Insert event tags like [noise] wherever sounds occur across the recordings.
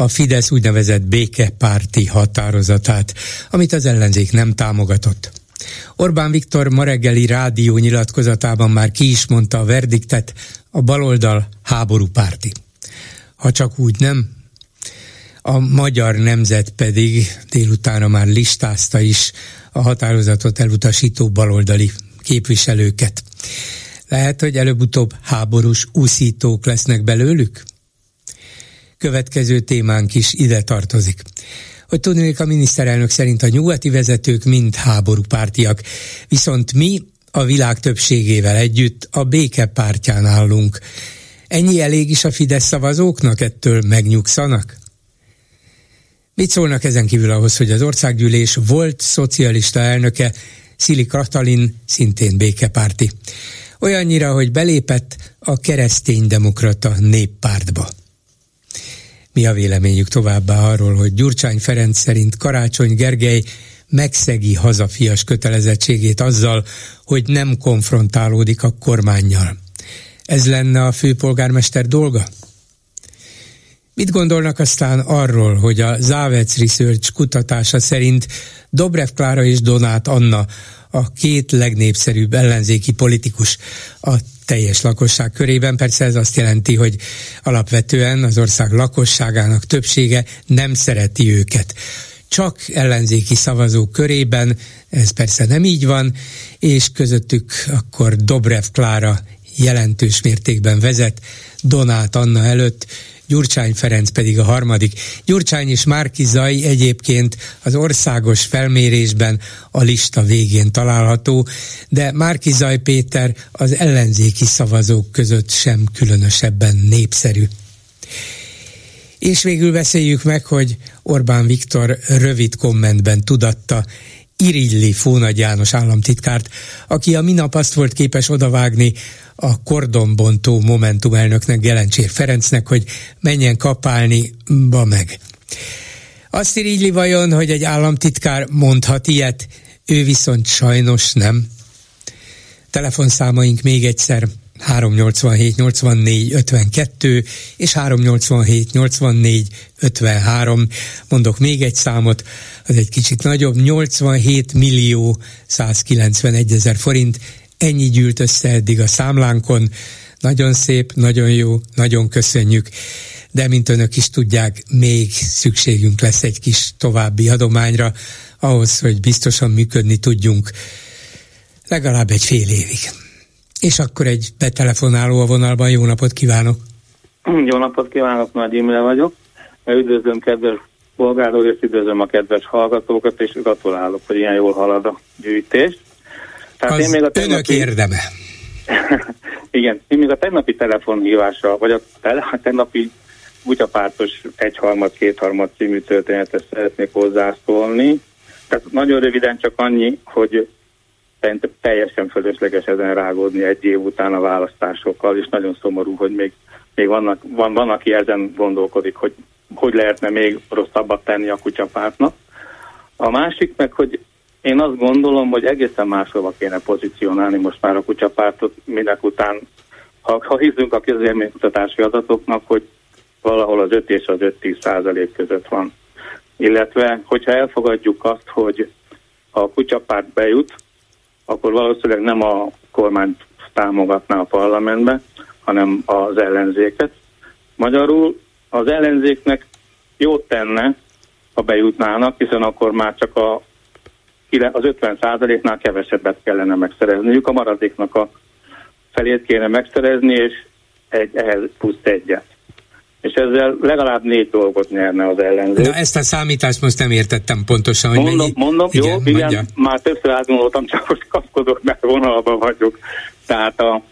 a Fidesz úgynevezett békepárti határozatát, amit az ellenzék nem támogatott. Orbán Viktor ma reggeli rádió nyilatkozatában már ki is mondta a verdiktet, a baloldal háború párti. Ha csak úgy nem, a magyar nemzet pedig délutára már listázta is a határozatot elutasító baloldali képviselőket. Lehet, hogy előbb-utóbb háborús úszítók lesznek belőlük? Következő témánk is ide tartozik. Hogy tudnék, a miniszterelnök szerint a nyugati vezetők mind háborúpártiak, viszont mi a világ többségével együtt a béke pártján állunk. Ennyi elég is a Fidesz szavazóknak, ettől megnyugszanak? Mit szólnak ezen kívül ahhoz, hogy az országgyűlés volt szocialista elnöke, Szili Katalin szintén békepárti. Olyannyira, hogy belépett a kereszténydemokrata néppártba. Mi a véleményük továbbá arról, hogy Gyurcsány Ferenc szerint Karácsony Gergely megszegi hazafias kötelezettségét azzal, hogy nem konfrontálódik a kormányjal. Ez lenne a főpolgármester dolga? Mit gondolnak aztán arról, hogy a Závec Research kutatása szerint Dobrev Klára és Donát Anna a két legnépszerűbb ellenzéki politikus a teljes lakosság körében. Persze ez azt jelenti, hogy alapvetően az ország lakosságának többsége nem szereti őket. Csak ellenzéki szavazók körében, ez persze nem így van, és közöttük akkor Dobrev Klára jelentős mértékben vezet, Donát Anna előtt, Gyurcsány Ferenc pedig a harmadik. Gyurcsány és Márki Zaj egyébként az országos felmérésben a lista végén található, de Márki Zaj Péter az ellenzéki szavazók között sem különösebben népszerű. És végül beszéljük meg, hogy Orbán Viktor rövid kommentben tudatta, irigyli Fónagy János államtitkárt, aki a minap azt volt képes odavágni a kordonbontó Momentum elnöknek, Gelencsér Ferencnek, hogy menjen kapálni, ba meg. Azt irigyli vajon, hogy egy államtitkár mondhat ilyet, ő viszont sajnos nem. Telefonszámaink még egyszer 387 84 52 és 387 84 53. Mondok még egy számot, az egy kicsit nagyobb, 87 millió 191 ezer forint, Ennyi gyűlt össze eddig a számlánkon. Nagyon szép, nagyon jó, nagyon köszönjük. De mint önök is tudják, még szükségünk lesz egy kis további adományra, ahhoz, hogy biztosan működni tudjunk legalább egy fél évig. És akkor egy betelefonáló a vonalban, jó napot kívánok! Jó napot kívánok, Nagy Imre vagyok. Üdvözlöm kedves polgárok, és üdvözlöm a kedves hallgatókat, és gratulálok, hogy ilyen jól halad a gyűjtés. Tehát az én még a tegnapi... önök érdeme. [laughs] Igen, én még a tegnapi telefonhívásra, vagy a, te, a tegnapi Butyapártos egyharmad, kétharmad című történetet szeretnék hozzászólni. Tehát nagyon röviden csak annyi, hogy szerintem teljesen fölösleges ezen rágódni egy év után a választásokkal, és nagyon szomorú, hogy még, még vannak, van, van, aki ezen gondolkodik, hogy hogy lehetne még rosszabbat tenni a kutyapártnak. A másik meg, hogy én azt gondolom, hogy egészen máshova kéne pozícionálni most már a kutyapártot, minek után, ha, ha hiszünk a közélménykutatási adatoknak, hogy valahol az 5 és az 5-10 százalék között van. Illetve, hogyha elfogadjuk azt, hogy ha a kutyapárt bejut, akkor valószínűleg nem a kormányt támogatná a parlamentbe, hanem az ellenzéket. Magyarul az ellenzéknek jót tenne, ha bejutnának, hiszen akkor már csak a az 50% nál kevesebbet kellene megszerezniük, a maradéknak a felét kéne megszerezni, és egy, ehhez plusz egyet. És ezzel legalább négy dolgot nyerne az ellenzék. Na ezt a számítást most nem értettem pontosan, hogy mondom, mennyi... Mondom, igen, jó, igen, mondja. már többször átgondoltam, csak hogy kapkodok, mert vonalban vagyok. Tehát a,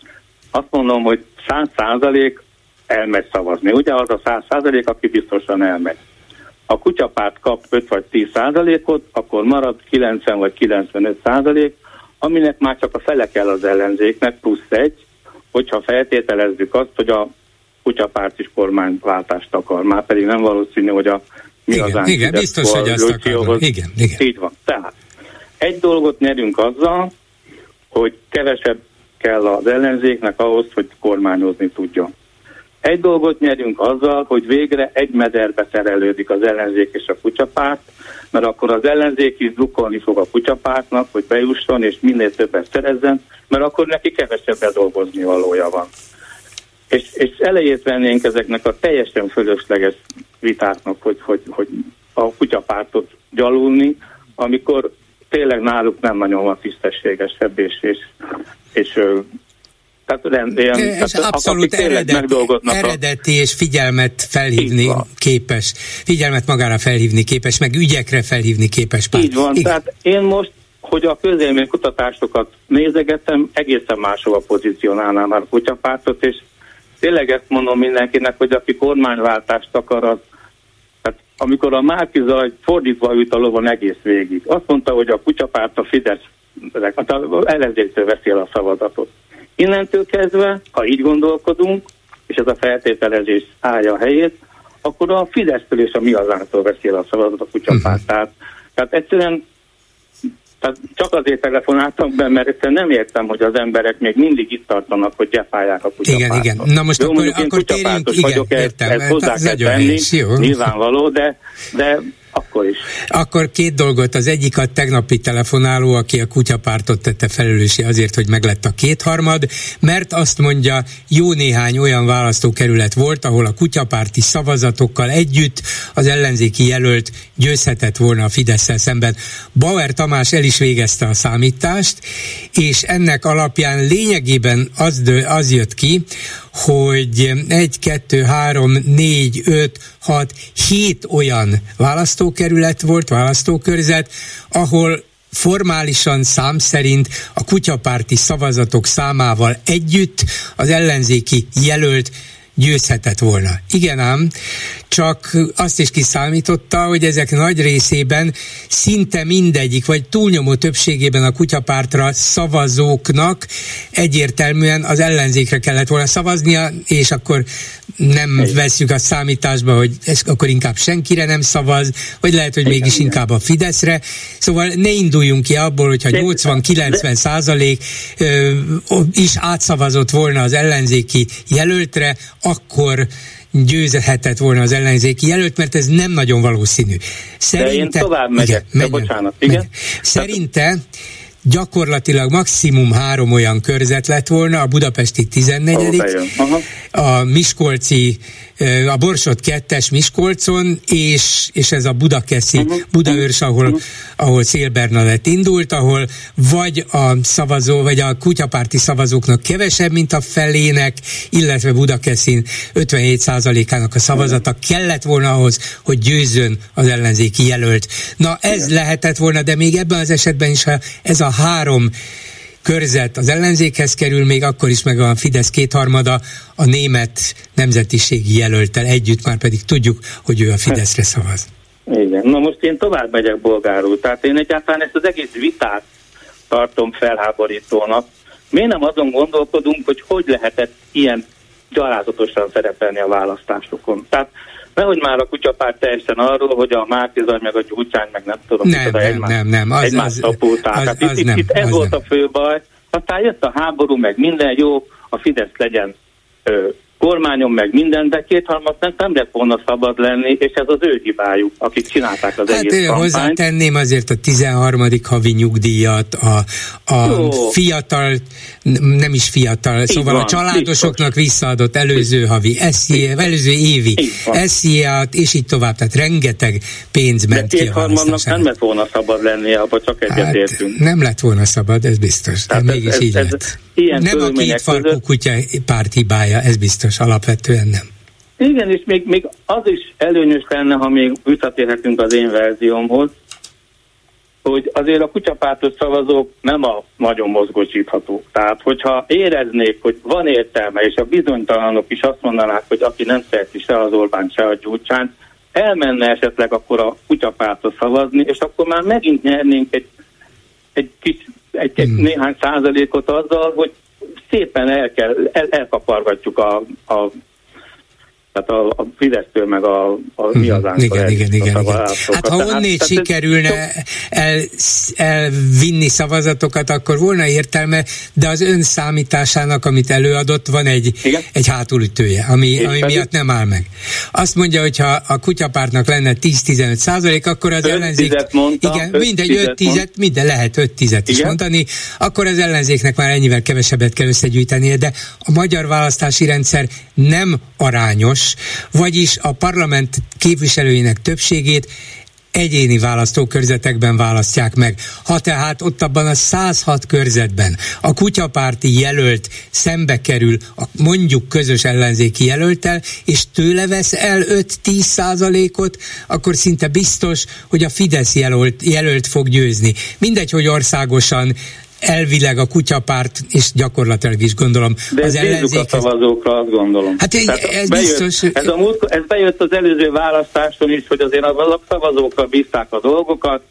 azt mondom, hogy 100 százalék elmegy szavazni. Ugye az a 100 százalék, aki biztosan elmegy. A kutyapárt kap 5 vagy 10 százalékot, akkor marad 90 vagy 95 százalék, aminek már csak a fele kell az ellenzéknek, plusz egy, hogyha feltételezzük azt, hogy a kutyapárt is kormányváltást akar. Már pedig nem valószínű, hogy a mi igen, az igen, biztos, hogy azt akar. Igen, igen. Így van. Tehát egy dolgot nyerünk azzal, hogy kevesebb kell az ellenzéknek ahhoz, hogy kormányozni tudjon. Egy dolgot nyerünk azzal, hogy végre egy mederbe szerelődik az ellenzék és a kutyapárt, mert akkor az ellenzék is drukkolni fog a kutyapártnak, hogy bejusson és minél többet szerezzen, mert akkor neki kevesebb dolgozni valója van. És, és elejét vennénk ezeknek a teljesen fölösleges vitáknak, hogy, hogy, hogy a kutyapártot gyalulni, amikor tényleg náluk nem nagyon van tisztességesebb, és, és, és tehát rend, ilyen, és tehát abszolút eredeti, eredeti és figyelmet felhívni képes, figyelmet magára felhívni képes, meg ügyekre felhívni képes párt. Így van, Igen. tehát én most, hogy a közélmény kutatásokat nézegettem, egészen máshova pozícionálnám már a kutyapártot, és tényleg ezt mondom mindenkinek, hogy aki kormányváltást akar, az tehát amikor a Márki Zaj fordítva ült a lovon egész végig, azt mondta, hogy a kutyapárt a Fidesz, az ellenzéktől veszi el a szavazatot. Innentől kezdve, ha így gondolkodunk, és ez a feltételezés állja a helyét, akkor a Fidesztől és a mi hazánktól veszi el a szavazatot a kutyapárt. Uh-huh. Tehát, egyszerűen tehát csak azért telefonáltam be, mert egyszerűen nem értem, hogy az emberek még mindig itt tartanak, hogy gyepálják a kutyapártot. Igen, igen. Na most jó, akkor, akkor térjünk, igen, vagyok, értem. Ezt, ezt hozzá kell tenni, nyilvánvaló, de, de akkor is. Akkor két dolgot. Az egyik a tegnapi telefonáló, aki a kutyapártot tette felelőssé azért, hogy meglett a kétharmad, mert azt mondja, jó néhány olyan választókerület volt, ahol a kutyapárti szavazatokkal együtt az ellenzéki jelölt győzhetett volna a fidesz szemben. Bauer Tamás el is végezte a számítást, és ennek alapján lényegében az, az jött ki, hogy egy, kettő, három, négy, öt, hat, hét olyan választókerület volt, választókörzet, ahol formálisan szám szerint a kutyapárti szavazatok számával együtt az ellenzéki jelölt győzhetett volna. Igen ám, csak azt is kiszámította, hogy ezek nagy részében szinte mindegyik, vagy túlnyomó többségében a kutyapártra szavazóknak egyértelműen az ellenzékre kellett volna szavaznia, és akkor nem veszük a számításba, hogy ez akkor inkább senkire nem szavaz, vagy lehet, hogy mégis igen, inkább a Fideszre. Szóval ne induljunk ki abból, hogyha 80-90 százalék is átszavazott volna az ellenzéki jelöltre, akkor győzhetett volna az ellenzéki jelölt, mert ez nem nagyon valószínű. Szerinte, De én tovább megyek, igen, menjen, bocsánat. Igen? Szerinte gyakorlatilag maximum három olyan körzet lett volna, a budapesti 14 a Miskolci a Borsod kettes Miskolcon, és, és ez a Budakeszi, uh-huh. Budaörs, ahol, uh-huh. ahol Szél Bernadett indult, ahol vagy a szavazó, vagy a kutyapárti szavazóknak kevesebb, mint a felének, illetve Budakeszin 57%-ának a szavazata kellett volna ahhoz, hogy győzön az ellenzéki jelölt. Na ez lehetett volna, de még ebben az esetben is, ha ez a három körzet az ellenzékhez kerül, még akkor is meg a Fidesz kétharmada a német nemzetiségi jelöltel együtt, már pedig tudjuk, hogy ő a Fideszre szavaz. Igen. Na most én tovább megyek bolgárul. Tehát én egyáltalán ezt az egész vitát tartom felháborítónak. Miért nem azon gondolkodunk, hogy hogy lehetett ilyen gyalázatosan szerepelni a választásokon? Tehát Nehogy már a kutyapárt teljesen arról, hogy a Márkizaj meg a Gyurcsány meg nem tudom, nem, nem, egymás, nem, nem, az, egymás az, tapulták. Az, hát az, itt, nem, itt ez az volt nem. a fő baj. Aztán jött a háború, meg minden jó, a Fidesz legyen ö, kormányon meg minden, de kétharmad nem, lett volna szabad lenni, és ez az ő hibájuk, akik csinálták az hát egész kampányt. hozzátenném azért a 13. havi nyugdíjat, a, a fiatal, nem is fiatal, Így szóval van, a családosoknak biztos. visszaadott előző havi, SZIA, előző évi SZIA-t, és így tovább, tehát rengeteg pénz ment de ki a nem lett volna szabad lenni, abban csak egyetértünk. Hát, nem lett volna szabad, ez biztos, de mégis ez, így ez, lett. Ilyen nem a két farkú kutya párt hibája, ez biztos, alapvetően nem. Igen, és még, még az is előnyös lenne, ha még visszatérhetünk az én verziómhoz, hogy azért a kutyapártos szavazók nem a nagyon mozgósíthatók. Tehát, hogyha éreznék, hogy van értelme, és a bizonytalanok is azt mondanák, hogy aki nem szereti se az Orbán, se a Gyurcsányt, elmenne esetleg akkor a kutyapártra szavazni, és akkor már megint nyernénk egy, egy kis, egy, egy hmm. néhány százalékot azzal, hogy szépen el kell, el, elkapargatjuk a, a tehát a, a Fidesztől meg a, a hmm. mi az Igen, igen, igen, igen. Hát ha onnét sikerülne el, elvinni szavazatokat, akkor volna értelme, de az ön számításának, amit előadott, van egy, igen? egy hátulütője, ami, ami miatt nem áll meg. Azt mondja, hogy ha a kutyapártnak lenne 10-15 százalék, akkor az ellenzék... Mondtam, igen, mindegy, 5 tizet, minden lehet 5 tizet is mondani, akkor az ellenzéknek már ennyivel kevesebbet kell összegyűjtenie, de a magyar választási rendszer nem arányos, vagyis a parlament képviselőinek többségét egyéni választókörzetekben választják meg. Ha tehát ott abban a 106 körzetben a kutyapárti jelölt szembe kerül a mondjuk közös ellenzéki jelöltel, és tőle vesz el 5-10 százalékot, akkor szinte biztos, hogy a Fidesz jelölt, jelölt fog győzni. Mindegy, hogy országosan elvileg a kutyapárt, és gyakorlatilag is gondolom De az ellenzék... a szavazókra, azt gondolom. Hát Tehát ez bejött, biztos... Ez, a múlt, ez bejött az előző választáson is, hogy azért a szavazókra bízták a dolgokat,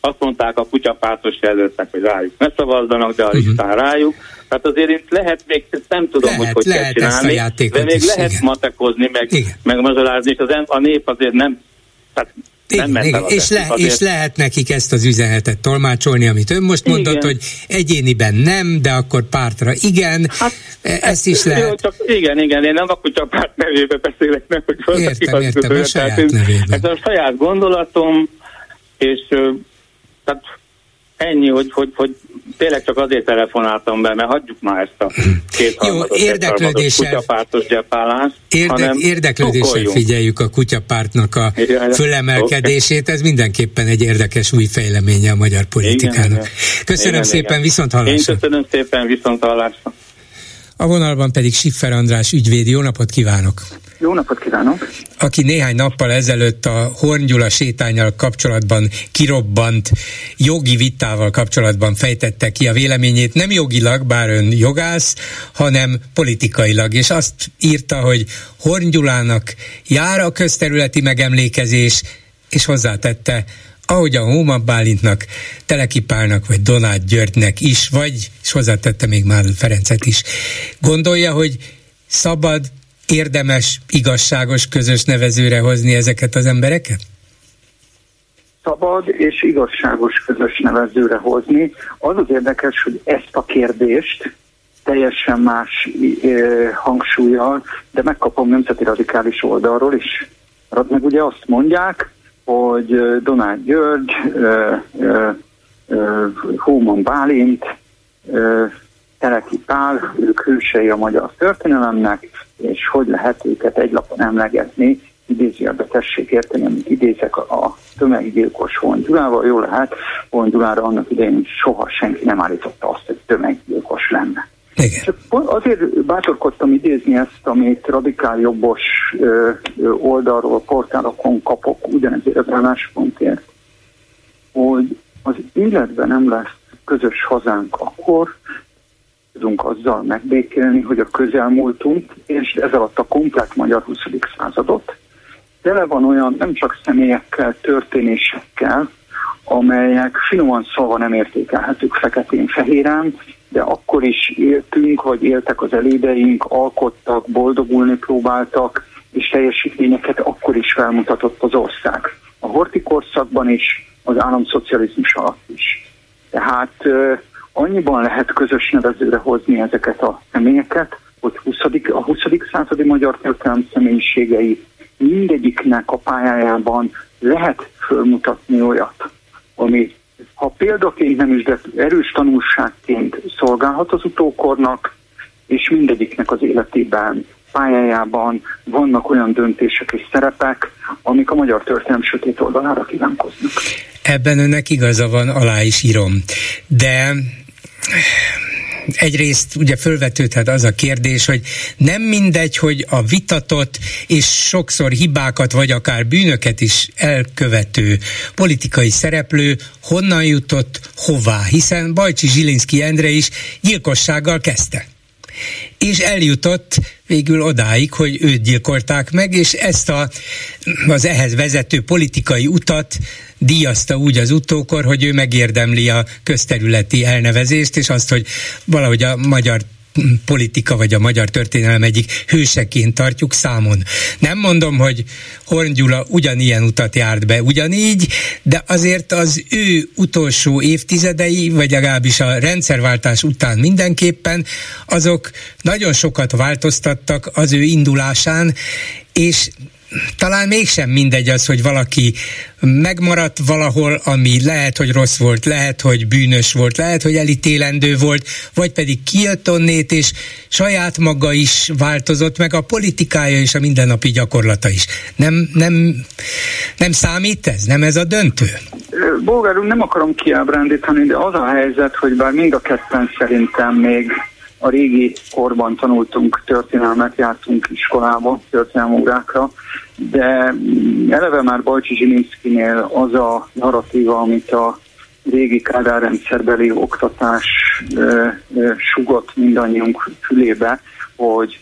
azt mondták a kutyapártos jelöltek, hogy rájuk ne szavazzanak, de a uh-huh. listán rájuk. Tehát azért itt lehet még, nem tudom, lehet, hogy hogy lehet kell csinálni, de még is, lehet igen. matekozni, meg, meg magyarázni, és az, a nép azért nem, tehát igen, igen. És, le, és lehet nekik ezt az üzenetet tolmácsolni, amit ön most mondott, igen. hogy egyéniben nem, de akkor pártra igen. Hát, ezt, ezt is lehet. Jó, csak igen, igen, én nem akkor csak párt nevébe beszélek, nem, hogy értem, értem, a saját nevében. Ez a saját gondolatom, és tehát ennyi, hogy, hogy, hogy tényleg csak azért telefonáltam be, mert hagyjuk már ezt a két Jó, érdeklődéssel, kutyapártos gyepálást, érde, érdeklődéssel tukoljunk. figyeljük a kutyapártnak a fölemelkedését, ez mindenképpen egy érdekes új fejleménye a magyar politikának. Igen, Köszönöm igen, szépen, igen. viszont hallásra. Én köszönöm szépen, viszont hallásra. A vonalban pedig Siffer András ügyvéd, jó napot kívánok! Jó napot kívánok! Aki néhány nappal ezelőtt a Horngyula sétányal kapcsolatban kirobbant jogi vitával kapcsolatban fejtette ki a véleményét, nem jogilag, bár ön jogász, hanem politikailag, és azt írta, hogy Horngyulának jár a közterületi megemlékezés, és hozzátette, ahogy a Hóma Bálintnak, Telekipálnak, vagy Donát Györgynek is, vagy, és hozzátette még már Ferencet is, gondolja, hogy szabad, érdemes, igazságos, közös nevezőre hozni ezeket az embereket? Szabad és igazságos közös nevezőre hozni. Az az érdekes, hogy ezt a kérdést teljesen más eh, hangsúlyjal, de megkapom nemzeti radikális oldalról is. Meg ugye azt mondják, hogy Donát György, Hóman Bálint, Teleki Pál, ők hősei a magyar történelemnek, és hogy lehet őket egy lapon emlegetni, idézőjelbe tessék érteni, amit idézek a tömeggyilkos Hon Gyulával, jó lehet, Hon Gyulára annak idején soha senki nem állította azt, hogy tömeggyilkos lenne. Igen. Csak azért bátorkodtam idézni ezt, amit radikál jobbos oldalról, portálokon kapok ugyanezért az álláspontért, hogy az életben nem lesz közös hazánk akkor, tudunk azzal megbékélni, hogy a közelmúltunk, és ez alatt a komplet magyar 20. századot, tele van olyan nem csak személyekkel, történésekkel, amelyek finoman szólva nem értékelhetők feketén-fehéren, de akkor is éltünk, vagy éltek az elédeink, alkottak, boldogulni próbáltak, és teljesítményeket akkor is felmutatott az ország. A horti korszakban is, az államszocializmus alatt is. Tehát annyiban lehet közös nevezőre hozni ezeket a személyeket, hogy 20. a 20. századi magyar történelem személyiségei mindegyiknek a pályájában lehet fölmutatni olyat, ami ha példaként nem is, de erős tanulságként szolgálhat az utókornak, és mindegyiknek az életében, pályájában vannak olyan döntések és szerepek, amik a magyar történelem sötét oldalára kívánkoznak. Ebben önnek igaza van, alá is írom. De egyrészt ugye fölvetődhet az a kérdés, hogy nem mindegy, hogy a vitatott és sokszor hibákat vagy akár bűnöket is elkövető politikai szereplő honnan jutott hová, hiszen Bajcsi Zsilinszki Endre is gyilkossággal kezdte. És eljutott végül odáig, hogy őt gyilkolták meg, és ezt a, az ehhez vezető politikai utat díjazta úgy az utókor, hogy ő megérdemli a közterületi elnevezést, és azt, hogy valahogy a magyar politika vagy a magyar történelem egyik hőseként tartjuk számon. Nem mondom, hogy Horn Gyula ugyanilyen utat járt be ugyanígy, de azért az ő utolsó évtizedei, vagy legalábbis a rendszerváltás után mindenképpen, azok nagyon sokat változtattak az ő indulásán, és talán mégsem mindegy az, hogy valaki megmaradt valahol, ami lehet, hogy rossz volt, lehet, hogy bűnös volt, lehet, hogy elítélendő volt, vagy pedig kijött onnét, és saját maga is változott, meg a politikája és a mindennapi gyakorlata is. Nem, nem, nem számít ez? Nem ez a döntő? Bolgár nem akarom kiábrándítani, de az a helyzet, hogy bár mind a ketten szerintem még a régi korban tanultunk történelmet, jártunk iskolába, történelmórákra, de eleve már Bajcsi Zsilinszkinél az a narratíva, amit a régi Kádár rendszerbeli oktatás ö, ö, sugott mindannyiunk fülébe, hogy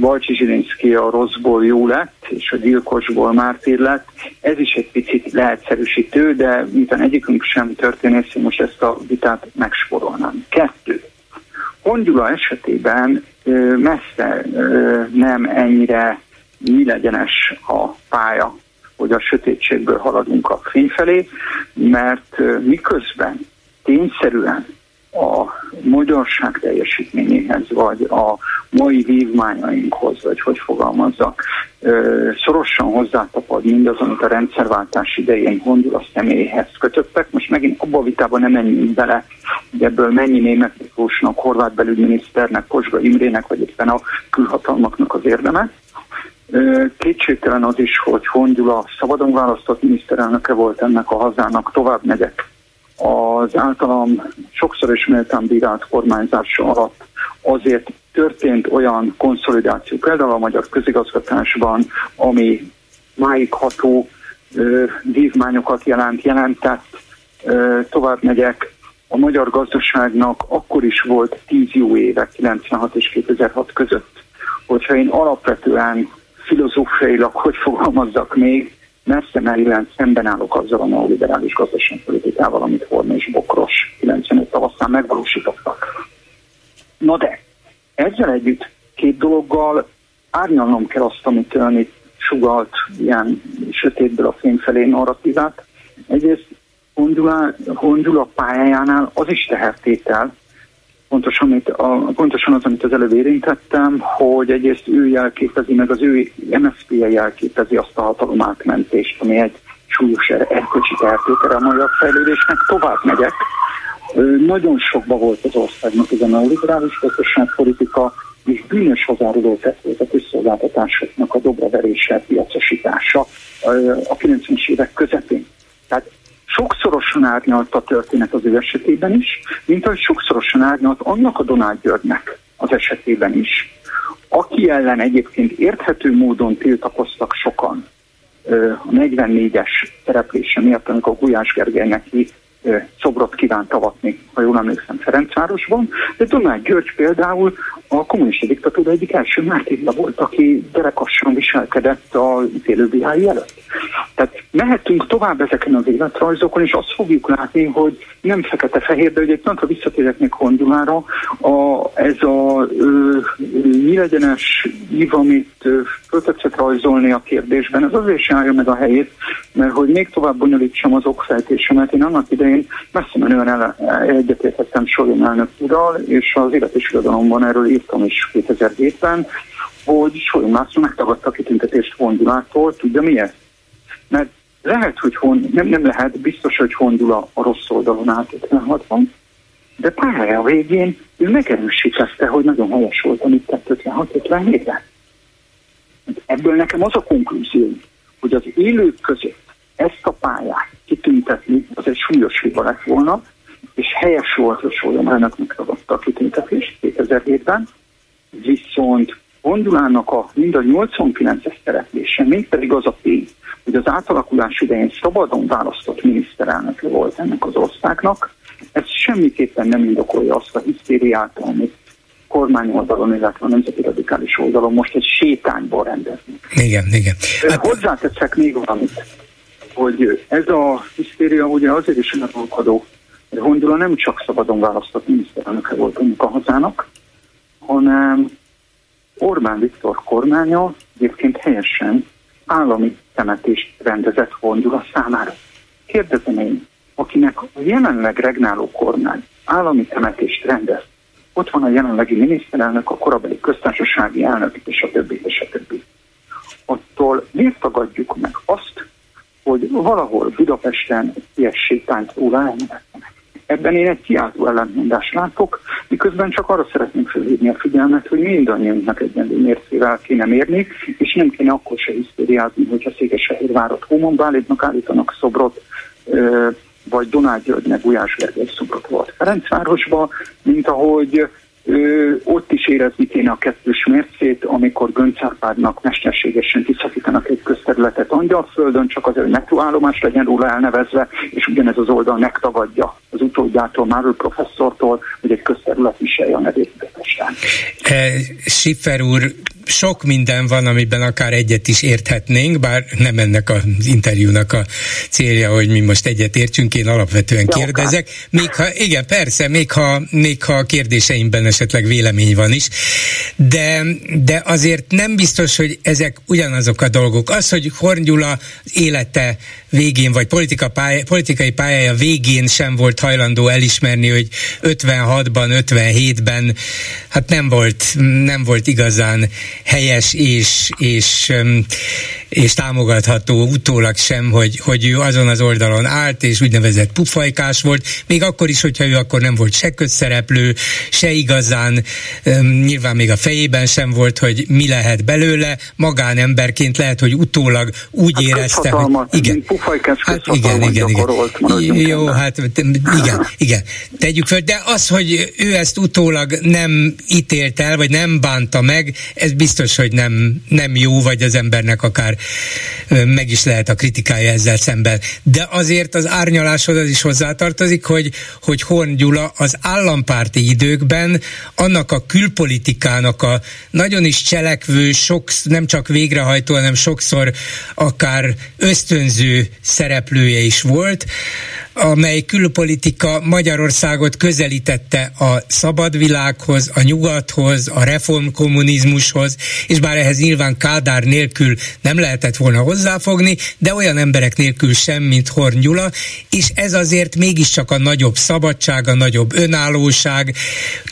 Balcsi Zsilinszki a rosszból jó lett, és a gyilkosból mártír lett. Ez is egy picit leegyszerűsítő, de miután egyikünk sem történész, most ezt a vitát megsporolnám. Kettő. Hongyula esetében messze nem ennyire nyílegyenes a pálya, hogy a sötétségből haladunk a fény felé, mert miközben tényszerűen a magyarság teljesítményéhez, vagy a mai vívmányainkhoz, vagy hogy fogalmazzak, szorosan hozzátapad mindaz, amit a rendszerváltás idején gondol a személyhez kötöttek. Most megint abba a vitában nem menjünk bele, hogy ebből mennyi német Miklósnak, horvát belügyminiszternek, Posga Imrének, vagy éppen a külhatalmaknak az érdeme. Kétségtelen az is, hogy Hongyula szabadon választott miniszterelnöke volt ennek a hazának, tovább megyek. Az általam sokszor is méltán bírált kormányzása alatt azért történt olyan konszolidáció, például a magyar közigazgatásban, ami máig ható vívmányokat jelent, jelentett, tovább megyek, a magyar gazdaságnak akkor is volt 10 jó éve, 96 és 2006 között. Hogyha én alapvetően filozófiailag, hogy fogalmazzak még, messze merően szemben állok azzal a neoliberális gazdaságpolitikával, amit Horn és Bokros 95 tavaszán megvalósítottak. Na de, ezzel együtt két dologgal árnyalnom kell azt, amit ön itt sugalt ilyen sötétből a fény felé narratívát. Egyrészt Hondula, Hondula pályájánál az is tehertétel, pontosan, amit a, pontosan az, amit az előbb érintettem, hogy egyrészt ő jelképezi, meg az ő MSZP-je jelképezi azt a hatalom átmentést, ami egy súlyos erkölcsi tehertétel a magyar fejlődésnek. Tovább megyek, nagyon sokba volt az országnak ez a neoliberális gazdaságpolitika, és bűnös hozzáruló tett volt a közszolgáltatásoknak a dobraverése, piacosítása a 90-es évek közepén. Tehát sokszorosan árnyalt a történet az ő esetében is, mint ahogy sokszorosan árnyalt annak a Donát Györgynek az esetében is, aki ellen egyébként érthető módon tiltakoztak sokan a 44-es szereplése miatt, amikor Gulyás Gergelynek szobrot kívánt avatni, ha jól emlékszem, Ferencvárosban, de Donát György például a kommunista diktatúra egyik első mártírja volt, aki derekassan viselkedett a ítélőbíráj előtt. Tehát mehetünk tovább ezeken az életrajzokon, és azt fogjuk látni, hogy nem fekete-fehér, de egyébként, ha visszatérek még Hondulára, a, ez a nyílegyenes ív, amit tetszett rajzolni a kérdésben, ez azért sem állja meg a helyét, mert hogy még tovább bonyolítsam az okfejtésemet, én annak idején messze menően egyetértettem Solyom elnök ural, és az élet és irodalomban erről írtam is 2007-ben, hogy Solyom László megtagadta a kitüntetést Hondulától, tudja miért? Mert lehet, hogy hon, nem, nem lehet, biztos, hogy Hondula a rossz oldalon állt 56-ban, de pályája végén ő megerősítette, hogy nagyon helyes volt, amit tett 56-57-ben. Ebből nekem az a konklúzió, hogy az élők között ezt a pályát kitüntetni, az egy súlyos hiba lett volna, és helyes volt, hogy Sólyom elnök megragadta a kitüntetést 2007-ben, viszont Hondulának a mind a 89-es szereplése, még pedig az a tény, hogy az átalakulás idején szabadon választott miniszterelnök volt ennek az országnak, ez semmiképpen nem indokolja azt a hisztériát, amit kormányoldalon, illetve a nemzeti radikális oldalon most egy sétányból rendezni. Igen, igen. Hát... Hozzáteszek még valamit, hogy ez a hisztéria ugye azért is elmondható, hogy Hongyula nem csak szabadon választott miniszterelnöke volt a hazának, hanem Orbán Viktor kormánya egyébként helyesen állami temetést rendezett Hongyula számára. Kérdezem én, akinek a jelenleg regnáló kormány állami temetést rendez, ott van a jelenlegi miniszterelnök, a korabeli köztársasági elnök, és a többi, és a többi. Attól miért tagadjuk meg azt, hogy valahol Budapesten ilyen sétányt elneveznek? Ebben én egy kiáltó ellentmondást látok, miközben csak arra szeretném felhívni a figyelmet, hogy mindannyiunknak egyenlő mércével kéne mérni, és nem kéne akkor se hisztériázni, hogyha Székesfehérvárot Hómonba állítnak, állítanak szobrot, vagy Donát Györgynek Gulyás Gergely szobrot volt Ferencvárosba, mint ahogy ö, ott is érezni kéne a kettős mércét, amikor Göncárpádnak mesterségesen kiszakítanak egy közterületet Angyalföldön, csak azért, hogy metróállomás legyen róla elnevezve, és ugyanez az oldal megtagadja az utódjától, Márul professzortól, hogy egy közterület viselje a nevét Budapesten. E, Schiffer úr sok minden van, amiben akár egyet is érthetnénk, bár nem ennek az interjúnak a célja, hogy mi most egyet értsünk, én alapvetően kérdezek. Még ha, igen, persze, még ha, még ha a kérdéseimben esetleg vélemény van is, de, de azért nem biztos, hogy ezek ugyanazok a dolgok. Az, hogy Horn Gyula élete végén, vagy politika pálya, politikai pályája végén sem volt hajlandó elismerni, hogy 56-ban, 57-ben hát nem volt, nem volt igazán helyes és, és, és támogatható utólag sem, hogy, hogy ő azon az oldalon állt, és úgynevezett pufajkás volt, még akkor is, hogyha ő akkor nem volt se közszereplő, se igazán, nyilván még a fejében sem volt, hogy mi lehet belőle, magánemberként lehet, hogy utólag úgy hát érezte, hogy igen, hát igen, igen, igen. Jó, hát igen, igen, tegyük föl, de az, hogy ő ezt utólag nem ítélt el, vagy nem bánta meg, ez biztos, hogy nem, nem jó, vagy az embernek akár meg is lehet a kritikája ezzel szemben. De azért az árnyaláshoz az is hozzátartozik, hogy, hogy Horn Gyula az állampárti időkben annak a külpolitikának a nagyon is cselekvő, sok, nem csak végrehajtó, hanem sokszor akár ösztönző szereplője is volt, amely külpolitika Magyarországot közelítette a szabad világhoz, a nyugathoz, a reformkommunizmushoz, és bár ehhez nyilván Kádár nélkül nem lehetett volna hozzáfogni, de olyan emberek nélkül sem, mint Horn Gyula, és ez azért mégiscsak a nagyobb szabadság, a nagyobb önállóság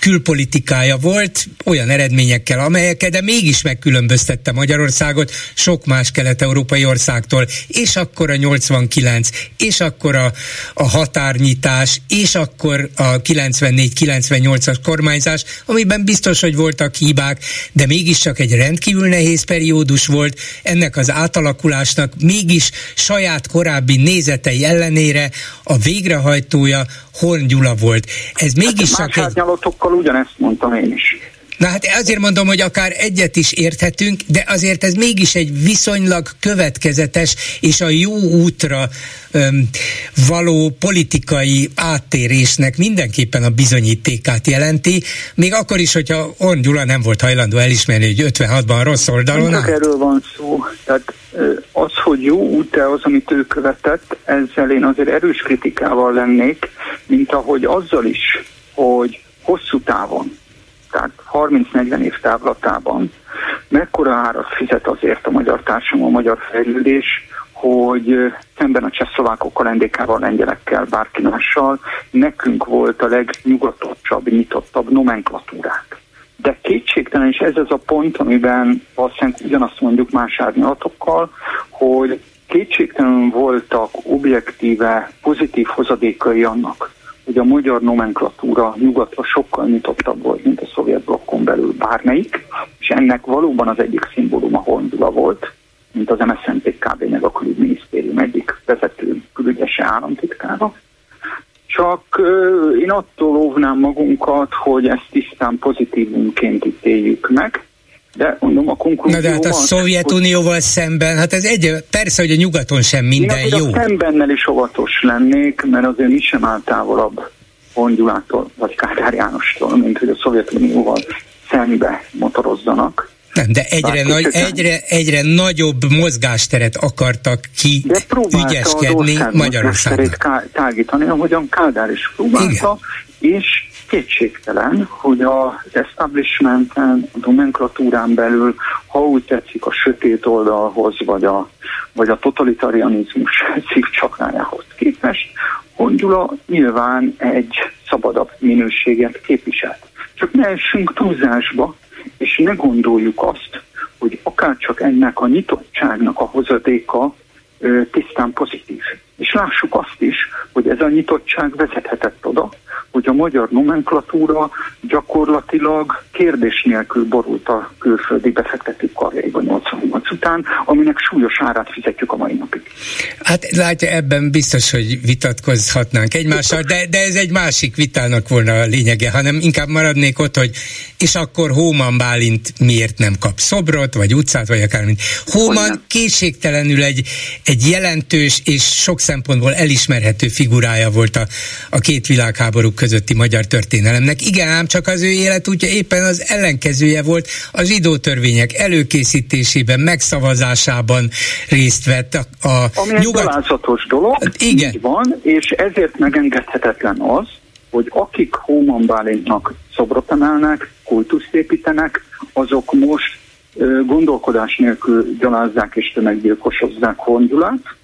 külpolitikája volt, olyan eredményekkel, amelyekkel, de mégis megkülönböztette Magyarországot sok más kelet-európai országtól, és akkor a 89, és akkor a, a határnyitás, és akkor a 94-98-as kormányzás, amiben biztos, hogy voltak hibák, de mégiscsak egy rendkívül nehéz periódus volt, ennek az átalakulásnak mégis saját korábbi nézetei ellenére a végrehajtója Horn Gyula volt. Ez mégis hát csak egy... ugyanezt mondtam én is. Na hát azért mondom, hogy akár egyet is érthetünk, de azért ez mégis egy viszonylag következetes és a jó útra öm, való politikai áttérésnek mindenképpen a bizonyítékát jelenti, még akkor is, hogyha Orn Gyula nem volt hajlandó elismerni, hogy 56-ban rossz oldalon Nem erről van szó. Tehát az, hogy jó út-e az, amit ő követett, ezzel én azért erős kritikával lennék, mint ahogy azzal is, hogy hosszú távon tehát 30-40 év távlatában mekkora árat fizet azért a magyar társadalom, a magyar fejlődés, hogy szemben a csehszlovákokkal, NDK-val, lengyelekkel, bárki mással, nekünk volt a legnyugatottabb, nyitottabb nomenklatúrák. De kétségtelen, és ez az a pont, amiben valószínűleg ugyanazt mondjuk más árnyalatokkal, hogy kétségtelenül voltak objektíve pozitív hozadékai annak, hogy a magyar nomenklatúra nyugatra sokkal nyitottabb volt, mint a szovjet blokkon belül bármelyik, és ennek valóban az egyik szimbóluma Hondula volt, mint az MSZNP kb. meg a külügyminisztérium egyik vezető külügyese államtitkára. Csak én attól óvnám magunkat, hogy ezt tisztán pozitívunként ítéljük meg, de mondom, a konklúzió Na de hát a Szovjetunióval hogy... szemben, hát ez egy, persze, hogy a nyugaton sem minden én jó. Én szembennel is óvatos lennék, mert azért mi sem áll távolabb Hongyulától vagy Kádár Jánostól, mint hogy a Szovjetunióval szembe motorozzanak. Nem, de egyre, nagy, egyre, egyre nagyobb mozgásteret akartak ki de ügyeskedni Magyarországnak. tágítani, ahogyan Kádár is próbálta, Igen. és kétségtelen, hogy az establishmenten, a nomenklatúrán belül, ha úgy tetszik, a sötét oldalhoz, vagy a, vagy a totalitarianizmus [laughs] szívcsakrájához képest, Hongyula nyilván egy szabadabb minőséget képviselt. Csak ne essünk túlzásba, és ne gondoljuk azt, hogy akárcsak ennek a nyitottságnak a hozadéka ö, tisztán pozitív. És lássuk azt is, hogy ez a nyitottság vezethetett oda, hogy a magyar nomenklatúra gyakorlatilag kérdés nélkül borult a külföldi befektetők karjaiba 88 után, aminek súlyos árát fizetjük a mai napig. Hát látja, ebben biztos, hogy vitatkozhatnánk egymással, de, de ez egy másik vitának volna a lényege, hanem inkább maradnék ott, hogy és akkor Hóman Bálint miért nem kap szobrot, vagy utcát, vagy akármint. Hóman készségtelenül egy, egy jelentős és sok szempontból elismerhető figurája volt a, a két világháború közötti magyar történelemnek. Igen, ám csak az ő életútja éppen az ellenkezője volt, a zsidó törvények előkészítésében, megszavazásában részt vett. A, a Ami nyugat... egy dolog, hát igen. így van, és ezért megengedhetetlen az, hogy akik Hóman Bálintnak szobrot emelnek, kultuszt építenek, azok most gondolkodás nélkül gyalázzák és tömeggyilkosozzák Hongyulát,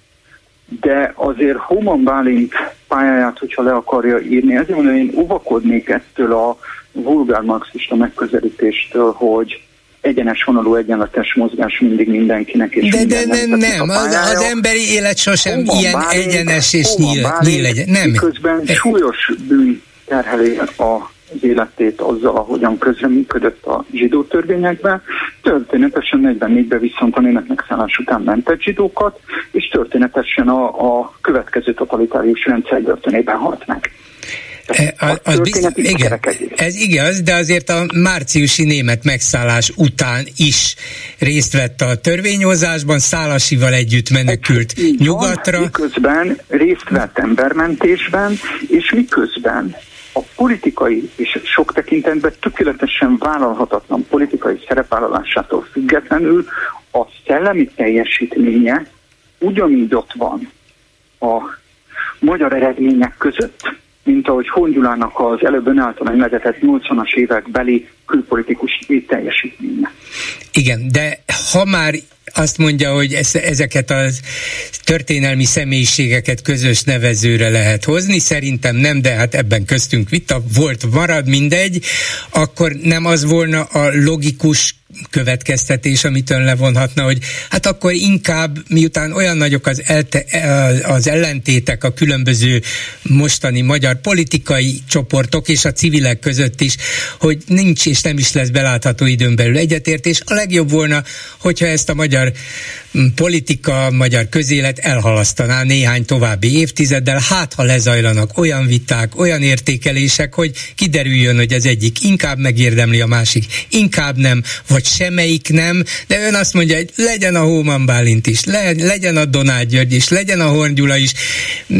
de azért Hóman Bálint pályáját, hogyha le akarja írni, ezért mondom, én óvakodnék ettől a vulgár marxista megközelítéstől, hogy egyenes vonalú, egyenletes mozgás mindig mindenkinek. És de, de nem, nem, az, az emberi élet sosem Hóman ilyen Bálint, egyenes és nyíl, nyíl legyen. Nem. Miközben súlyos bűn terheli a az életét azzal, ahogyan közreműködött a zsidó törvényekben. Történetesen 44-ben viszont a német megszállás után mentett zsidókat, és történetesen a, a következő totalitárius rendszer börtönében halt meg. E, a, az biz, igen, ez igaz, de azért a márciusi német megszállás után is részt vett a törvényhozásban, Szálasival együtt menekült Így nyugatra. Van, miközben részt vett embermentésben, és miközben a politikai és sok tekintetben tökéletesen vállalhatatlan politikai szerepvállalásától függetlenül a szellemi teljesítménye ugyanígy ott van a magyar eredmények között, mint ahogy Hongyulának az előbb ön által emlegetett 80-as évek beli külpolitikus teljesítménye. Igen, de ha már azt mondja, hogy ezeket a történelmi személyiségeket közös nevezőre lehet hozni, szerintem nem, de hát ebben köztünk vita volt, marad mindegy, akkor nem az volna a logikus következtetés, amit ön levonhatna, hogy hát akkor inkább, miután olyan nagyok az, elte, az ellentétek a különböző mostani magyar politikai csoportok és a civilek között is, hogy nincs és nem is lesz belátható időn belül egyetértés, a legjobb volna, hogyha ezt a magyar politika, magyar közélet elhalasztaná néhány további évtizeddel, hát ha lezajlanak olyan viták, olyan értékelések, hogy kiderüljön, hogy az egyik inkább megérdemli a másik, inkább nem, vagy semmelyik nem, de ön azt mondja, hogy legyen a Hóman Bálint is, le, legyen a Donát György is, legyen a Horn Gyula is,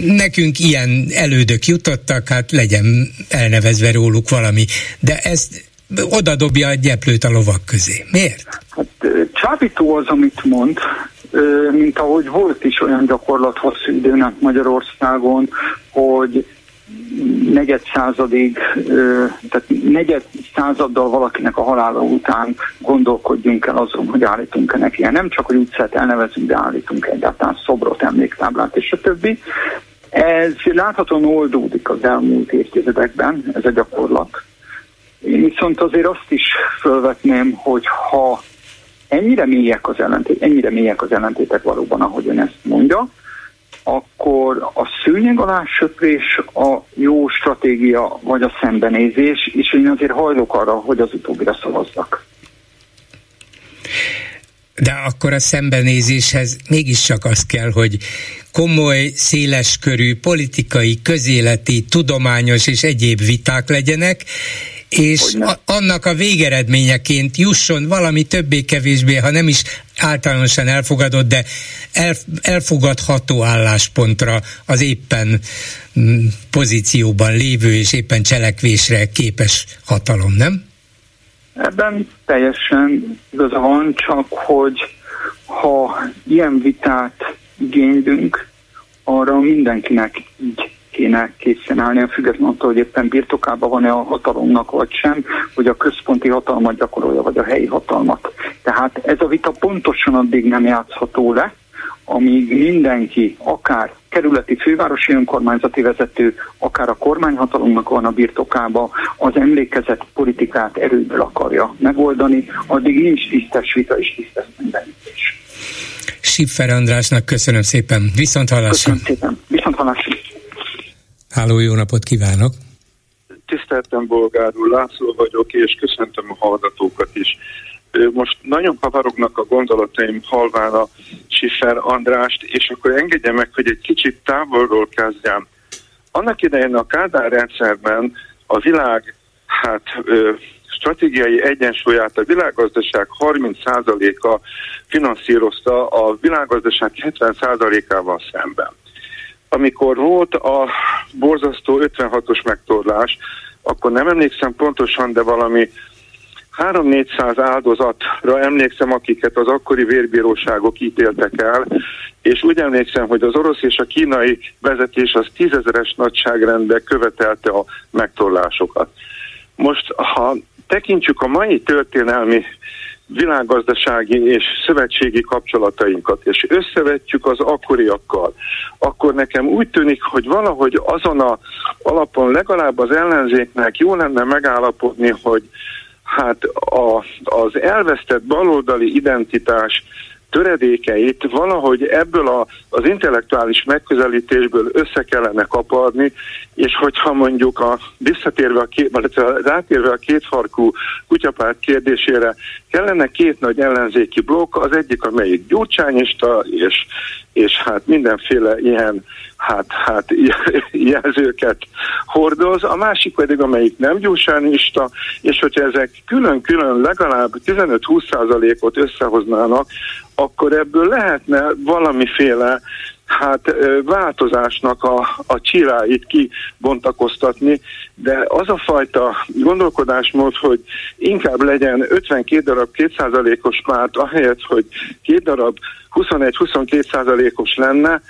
nekünk ilyen elődök jutottak, hát legyen elnevezve róluk valami, de ezt oda dobja a gyeplőt a lovak közé. Miért? Hát csábító az, amit mond, mint ahogy volt is olyan gyakorlat hosszú időnek Magyarországon, hogy negyed századig, tehát negyed századdal valakinek a halála után gondolkodjunk el azon, hogy állítunk-e neki. Nem csak, hogy utcát elnevezünk, de állítunk egyáltalán szobrot, emléktáblát és a többi. Ez láthatóan oldódik az elmúlt évtizedekben, ez a gyakorlat. Én viszont azért azt is felvetném, hogy ha ennyire mélyek az ellentétek, ennyire mélyek az ellentétek valóban, ahogy ön ezt mondja, akkor a szőnyeg alá söprés a jó stratégia, vagy a szembenézés, és én azért hajlok arra, hogy az utóbbira szavazzak. De akkor a szembenézéshez mégiscsak az kell, hogy komoly, széleskörű politikai, közéleti, tudományos és egyéb viták legyenek, és a, annak a végeredményeként jusson valami többé-kevésbé, ha nem is általánosan elfogadott, de el, elfogadható álláspontra az éppen mm, pozícióban lévő és éppen cselekvésre képes hatalom, nem? Ebben teljesen igaza van, csak hogy ha ilyen vitát igénylünk, arra mindenkinek így kéne készen állni, függetlenül attól, hogy éppen birtokában van-e a hatalomnak vagy sem, hogy a központi hatalmat gyakorolja, vagy a helyi hatalmat. Tehát ez a vita pontosan addig nem játszható le, amíg mindenki, akár kerületi fővárosi önkormányzati vezető, akár a kormányhatalomnak van a birtokába, az emlékezett politikát erőből akarja megoldani, addig nincs tisztes vita és tisztes mindenítés. Siffer Andrásnak köszönöm szépen. Viszont hallásra. Köszönöm szépen. Viszont hallásra. Háló, jó napot kívánok! Tiszteltem Bolgár úr, László vagyok, és köszöntöm a hallgatókat is. Most nagyon kavarognak a gondolataim halván a Siffer Andrást, és akkor engedje meg, hogy egy kicsit távolról kezdjem. Annak idején a Kádár rendszerben a világ hát ö, stratégiai egyensúlyát a világgazdaság 30%-a finanszírozta a világgazdaság 70%-ával szemben amikor volt a borzasztó 56-os megtorlás, akkor nem emlékszem pontosan, de valami 3-400 áldozatra emlékszem, akiket az akkori vérbíróságok ítéltek el, és úgy emlékszem, hogy az orosz és a kínai vezetés az tízezeres nagyságrendben követelte a megtorlásokat. Most, ha tekintsük a mai történelmi világgazdasági és szövetségi kapcsolatainkat, és összevetjük az akkoriakkal, akkor nekem úgy tűnik, hogy valahogy azon a alapon legalább az ellenzéknek jó lenne megállapodni, hogy hát a, az elvesztett baloldali identitás töredékeit valahogy ebből a, az intellektuális megközelítésből össze kellene kaparni, és hogyha mondjuk a visszatérve a két, vagy rátérve a kétfarkú kutyapárt kérdésére kellene két nagy ellenzéki blokk, az egyik amelyik gyurcsányista, és, és hát mindenféle ilyen hát, hát [laughs] jelzőket hordoz, a másik pedig amelyik nem gyurcsányista, és hogyha ezek külön-külön legalább 15-20%-ot összehoznának, akkor ebből lehetne valamiféle hát változásnak a, a csiráit kibontakoztatni, de az a fajta gondolkodásmód, hogy inkább legyen 52 darab 2%-os párt, ahelyett, hogy két darab 21-22 os lenne,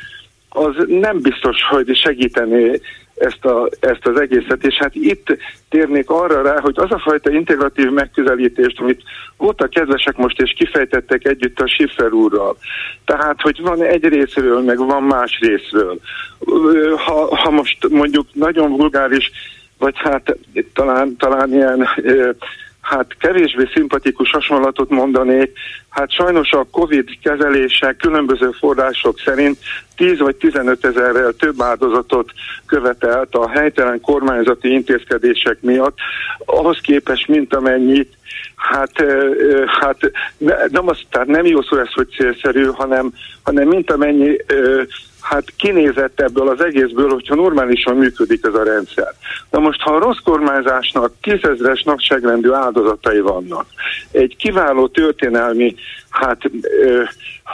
az nem biztos, hogy segítené ezt, a, ezt az egészet, és hát itt térnék arra rá, hogy az a fajta integratív megközelítést, amit voltak kedvesek most, és kifejtettek együtt a Schiffer úrral. Tehát, hogy van egy részről, meg van más részről. Ha, ha most mondjuk nagyon vulgáris, vagy hát talán, talán ilyen hát kevésbé szimpatikus hasonlatot mondanék, hát sajnos a Covid kezelése különböző források szerint 10 vagy 15 ezerrel több áldozatot követelt a helytelen kormányzati intézkedések miatt, ahhoz képest, mint amennyit Hát, hát nem, az, tehát nem jó szó ez, hogy célszerű, hanem, hanem mint amennyi hát kinézett ebből az egészből, hogyha normálisan működik ez a rendszer. Na most, ha a rossz kormányzásnak tízezres nagyságrendű áldozatai vannak, egy kiváló történelmi hát ö,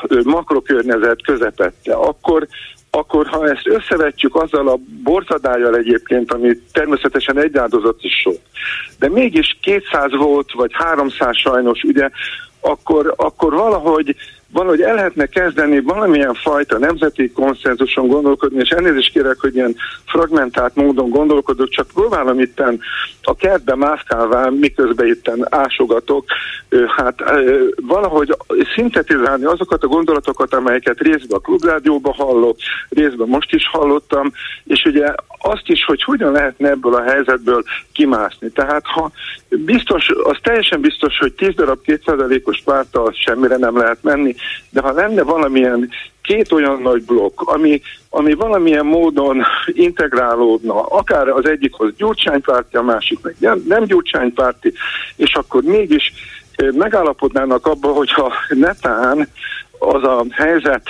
ö, makrokörnyezet közepette, akkor akkor ha ezt összevetjük azzal a borzadájjal egyébként, ami természetesen egy áldozat is sok, de mégis 200 volt, vagy 300 sajnos, ugye, akkor, akkor valahogy valahogy el lehetne kezdeni valamilyen fajta nemzeti konszenzuson gondolkodni, és elnézést kérek, hogy ilyen fragmentált módon gondolkodok, csak próbálom itten a kertbe mászkálván, miközben itten ásogatok, hát valahogy szintetizálni azokat a gondolatokat, amelyeket részben a klubrádióban hallok, részben most is hallottam, és ugye azt is, hogy hogyan lehetne ebből a helyzetből kimászni. Tehát ha biztos, az teljesen biztos, hogy 10 darab 2%-os pártal semmire nem lehet menni, de ha lenne valamilyen két olyan nagy blokk, ami, ami valamilyen módon integrálódna, akár az egyikhoz gyurcsánypárti, a másik meg nem, nem gyurcsánypárti, és akkor mégis megállapodnának abba, hogyha netán az a helyzet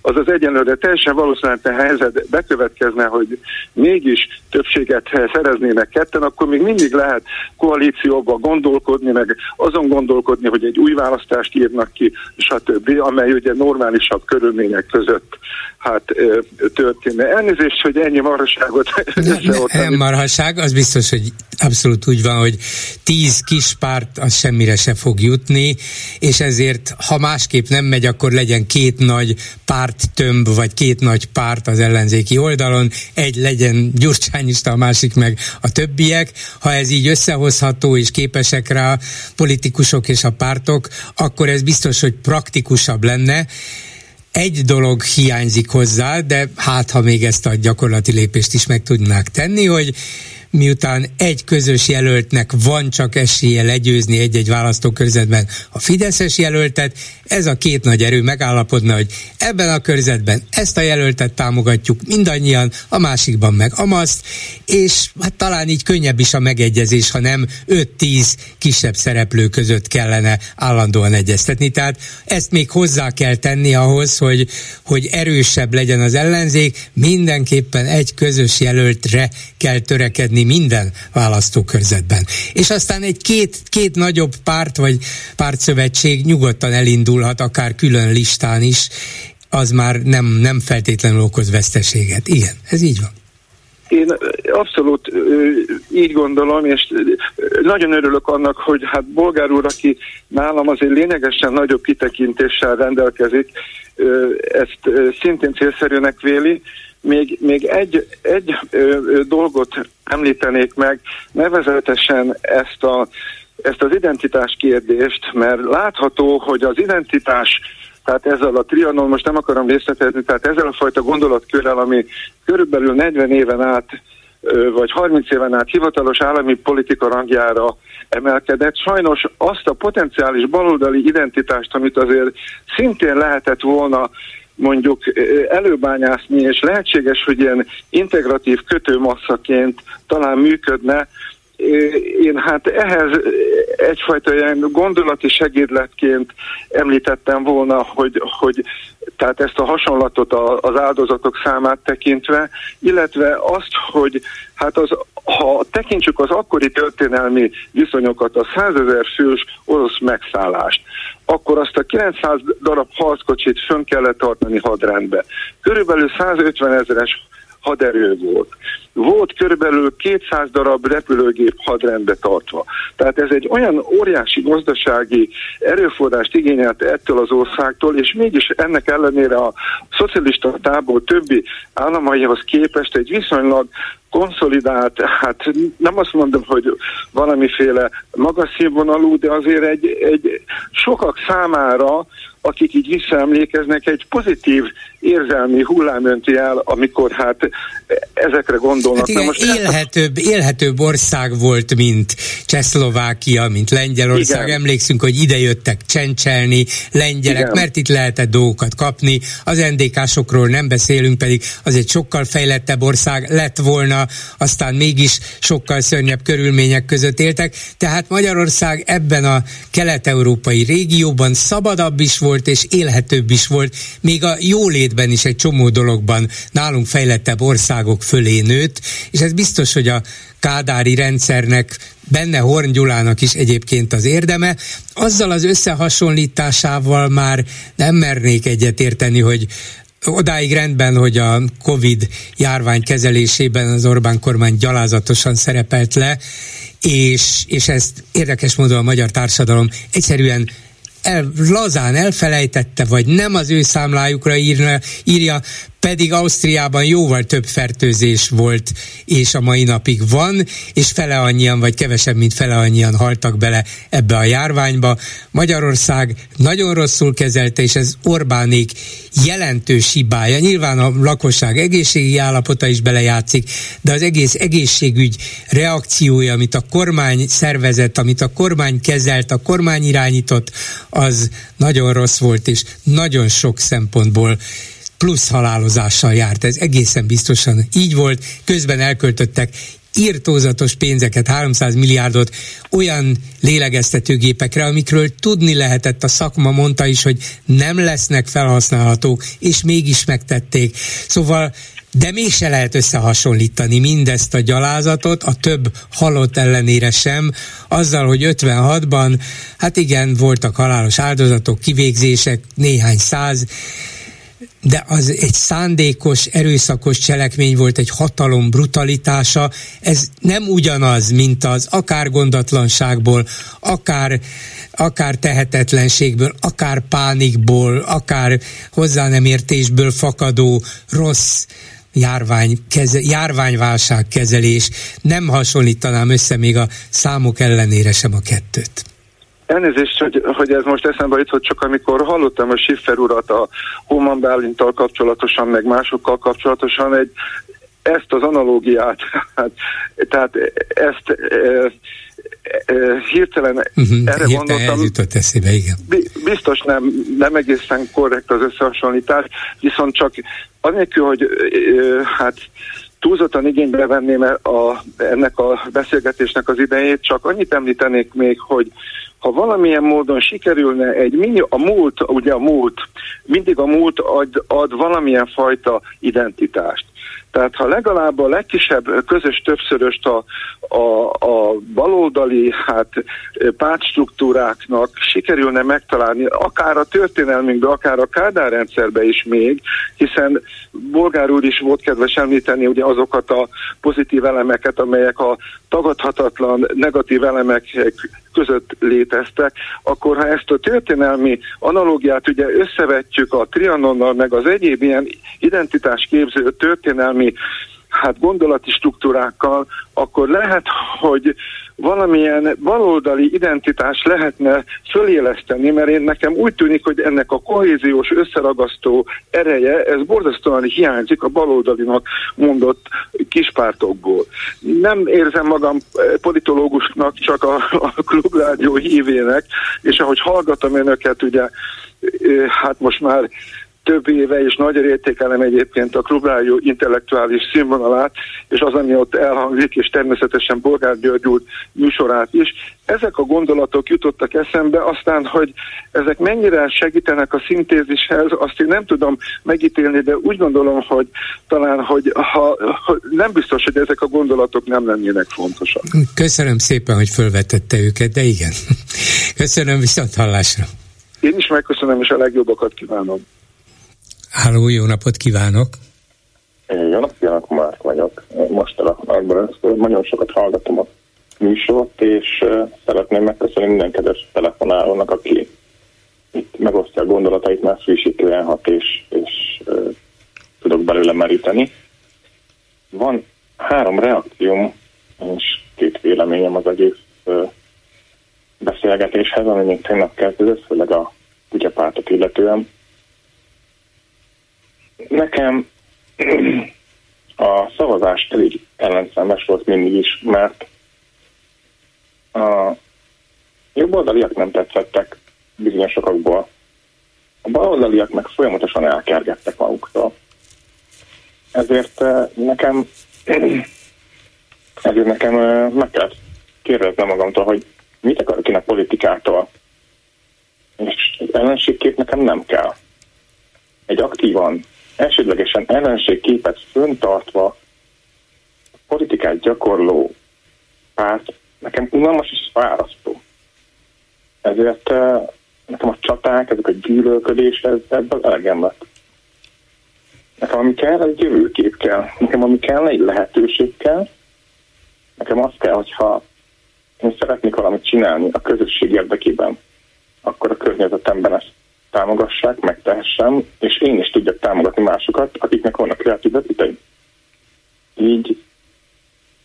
azaz egyenlőre teljesen valószínűleg a helyzet bekövetkezne, hogy mégis többséget szereznének ketten, akkor még mindig lehet koalícióba gondolkodni, meg azon gondolkodni, hogy egy új választást írnak ki, stb., amely ugye normálisabb körülmények között hát történne. Elnézést, hogy ennyi marhaságot Nem marhaság, az biztos, hogy abszolút úgy van, hogy tíz kis párt az semmire se fog jutni, és ezért, ha másképp nem megy, akkor legyen két nagy párttömb, vagy két nagy párt az ellenzéki oldalon, egy legyen gyurcsányista, a másik meg a többiek. Ha ez így összehozható és képesek rá politikusok és a pártok, akkor ez biztos, hogy praktikusabb lenne, egy dolog hiányzik hozzá, de hát ha még ezt a gyakorlati lépést is meg tudnák tenni, hogy miután egy közös jelöltnek van csak esélye legyőzni egy-egy választókörzetben a Fideszes jelöltet, ez a két nagy erő megállapodna, hogy ebben a körzetben ezt a jelöltet támogatjuk mindannyian, a másikban meg amaszt, és hát talán így könnyebb is a megegyezés, ha nem 5-10 kisebb szereplő között kellene állandóan egyeztetni. Tehát ezt még hozzá kell tenni ahhoz, hogy, hogy erősebb legyen az ellenzék, mindenképpen egy közös jelöltre kell törekedni minden választókörzetben. És aztán egy két, két nagyobb párt vagy pártszövetség nyugodtan elindul indulhat akár külön listán is, az már nem, nem feltétlenül okoz veszteséget. Igen, ez így van. Én abszolút így gondolom, és nagyon örülök annak, hogy hát Bolgár úr, aki nálam azért lényegesen nagyobb kitekintéssel rendelkezik, ezt szintén célszerűnek véli. Még, még egy, egy dolgot említenék meg, nevezetesen ezt a ezt az identitás kérdést, mert látható, hogy az identitás, tehát ezzel a trianon, most nem akarom részletezni, tehát ezzel a fajta gondolatkörrel, ami körülbelül 40 éven át vagy 30 éven át hivatalos állami politika rangjára emelkedett. Sajnos azt a potenciális baloldali identitást, amit azért szintén lehetett volna mondjuk előbányászni, és lehetséges, hogy ilyen integratív kötőmasszaként talán működne, én hát ehhez egyfajta ilyen gondolati segédletként említettem volna, hogy, hogy tehát ezt a hasonlatot az áldozatok számát tekintve, illetve azt, hogy hát az, ha tekintsük az akkori történelmi viszonyokat, a százezer fős orosz megszállást, akkor azt a 900 darab harckocsit fönn kellett tartani hadrendbe. Körülbelül 150 ezeres haderő volt. Volt körülbelül 200 darab repülőgép hadrendbe tartva. Tehát ez egy olyan óriási gazdasági erőforrást igényelt ettől az országtól, és mégis ennek ellenére a szocialista tábor többi államaihoz képest egy viszonylag konszolidált, hát nem azt mondom, hogy valamiféle magas színvonalú, de azért egy, egy sokak számára akik így visszaemlékeznek, egy pozitív érzelmi hullám önti el, amikor hát ezekre gondolnak. Hát igen, most élhetőbb, élhetőbb ország volt, mint Csehszlovákia, mint Lengyelország. Igen. Emlékszünk, hogy ide jöttek csencselni lengyelek, igen. mert itt lehetett dolgokat kapni. Az NDK-sokról nem beszélünk, pedig az egy sokkal fejlettebb ország lett volna, aztán mégis sokkal szörnyebb körülmények között éltek. Tehát Magyarország ebben a kelet-európai régióban szabadabb is volt, volt, és élhetőbb is volt, még a jólétben is egy csomó dologban nálunk fejlettebb országok fölé nőtt, és ez biztos, hogy a kádári rendszernek benne Horn Gyulának is egyébként az érdeme. Azzal az összehasonlításával már nem mernék egyetérteni, hogy odáig rendben, hogy a Covid járvány kezelésében az Orbán kormány gyalázatosan szerepelt le, és, és ezt érdekes módon a magyar társadalom egyszerűen el, lazán elfelejtette, vagy nem az ő számlájukra írna, írja, pedig Ausztriában jóval több fertőzés volt, és a mai napig van, és fele annyian, vagy kevesebb, mint fele annyian haltak bele ebbe a járványba. Magyarország nagyon rosszul kezelte, és ez Orbánék jelentős hibája. Nyilván a lakosság egészségi állapota is belejátszik, de az egész egészségügy reakciója, amit a kormány szervezett, amit a kormány kezelt, a kormány irányított, az nagyon rossz volt, és nagyon sok szempontból plusz halálozással járt. Ez egészen biztosan így volt. Közben elköltöttek írtózatos pénzeket, 300 milliárdot olyan lélegeztetőgépekre, amikről tudni lehetett, a szakma mondta is, hogy nem lesznek felhasználhatók, és mégis megtették. Szóval de mégse lehet összehasonlítani mindezt a gyalázatot, a több halott ellenére sem, azzal, hogy 56-ban, hát igen, voltak halálos áldozatok, kivégzések, néhány száz, de az egy szándékos, erőszakos cselekmény volt, egy hatalom brutalitása, ez nem ugyanaz, mint az akár gondatlanságból, akár, akár tehetetlenségből, akár pánikból, akár hozzá nem értésből fakadó rossz járvány, keze, járványválság kezelés. Nem hasonlítanám össze még a számok ellenére sem a kettőt. Elnézést, hogy, hogy ez most eszembe jutott, csak amikor hallottam a Schiffer urat a Homan Bálintal kapcsolatosan, meg másokkal kapcsolatosan, egy, ezt az analógiát, [laughs] hát, tehát ezt e, e, hirtelen uh-huh, erre hirtelen gondoltam. jutott eszébe, igen. Biztos nem, nem egészen korrekt az összehasonlítás, viszont csak anélkül, hogy e, hát túlzottan igénybe venném a, ennek a beszélgetésnek az idejét, csak annyit említenék még, hogy ha valamilyen módon sikerülne egy mini, a múlt, ugye a múlt, mindig a múlt ad, ad valamilyen fajta identitást. Tehát ha legalább a legkisebb közös többszöröst a, a, a baloldali hát, pártstruktúráknak sikerülne megtalálni, akár a történelmünkbe, akár a Kádár rendszerbe is még, hiszen Bolgár úr is volt kedves említeni ugye azokat a pozitív elemeket, amelyek a tagadhatatlan negatív elemek között léteztek, akkor ha ezt a történelmi analógiát ugye összevetjük a Trianonnal, meg az egyéb ilyen identitásképző történelmi hát gondolati struktúrákkal, akkor lehet, hogy valamilyen baloldali identitás lehetne föléleszteni, mert én nekem úgy tűnik, hogy ennek a kohéziós összeragasztó ereje, ez borzasztóan hiányzik a baloldalinak mondott kispártokból. Nem érzem magam politológusnak, csak a, a klubrádió hívének, és ahogy hallgatom önöket, ugye hát most már több éve, és nagy értékelem egyébként a klubrádió intellektuális színvonalát, és az, ami ott elhangzik, és természetesen Bolgár György úr műsorát is. Ezek a gondolatok jutottak eszembe, aztán, hogy ezek mennyire segítenek a szintézishez, azt én nem tudom megítélni, de úgy gondolom, hogy talán, hogy ha, ha nem biztos, hogy ezek a gondolatok nem lennének fontosak. Köszönöm szépen, hogy felvetette őket, de igen. Köszönöm viszont hallásra. Én is megköszönöm, és a legjobbakat kívánom. Háló, jó napot kívánok! Jó napot kívánok, Márk vagyok. Most telefonálban nagyon sokat hallgatom a műsort, és szeretném megköszönni minden kedves telefonálónak, aki itt megosztja a gondolatait, mert frissítően hat, és, és tudok belőle meríteni. Van három reakcióm, és két véleményem az egész uh, beszélgetéshez, ami még tegnap kezdődött, főleg a kutyapártot illetően. Nekem a szavazás elég ellenszemes volt mindig is, mert a jobboldaliak nem tetszettek bizonyos sokakból. A baloldaliak meg folyamatosan elkergettek maguktól. Ezért eh, nekem [clears throat] ezért nekem eh, meg kell kérdeznem magamtól, hogy mit akarok én a politikától. És ellenségkép nekem nem kell. Egy aktívan elsődlegesen ellenségképet föntartva politikát gyakorló párt nekem unalmas és fárasztó. Ezért eh, nekem a csaták, ezek a gyűlölködés, ez, ebből elegem lett. Nekem ami kell, egy jövőkép kell. Nekem ami kell, egy lehetőség kell. Nekem az kell, hogyha én szeretnék valamit csinálni a közösség érdekében, akkor a környezetemben ezt támogassák, megtehessem, és én is tudjak támogatni másokat, akiknek vannak kreatív ötleteim. Így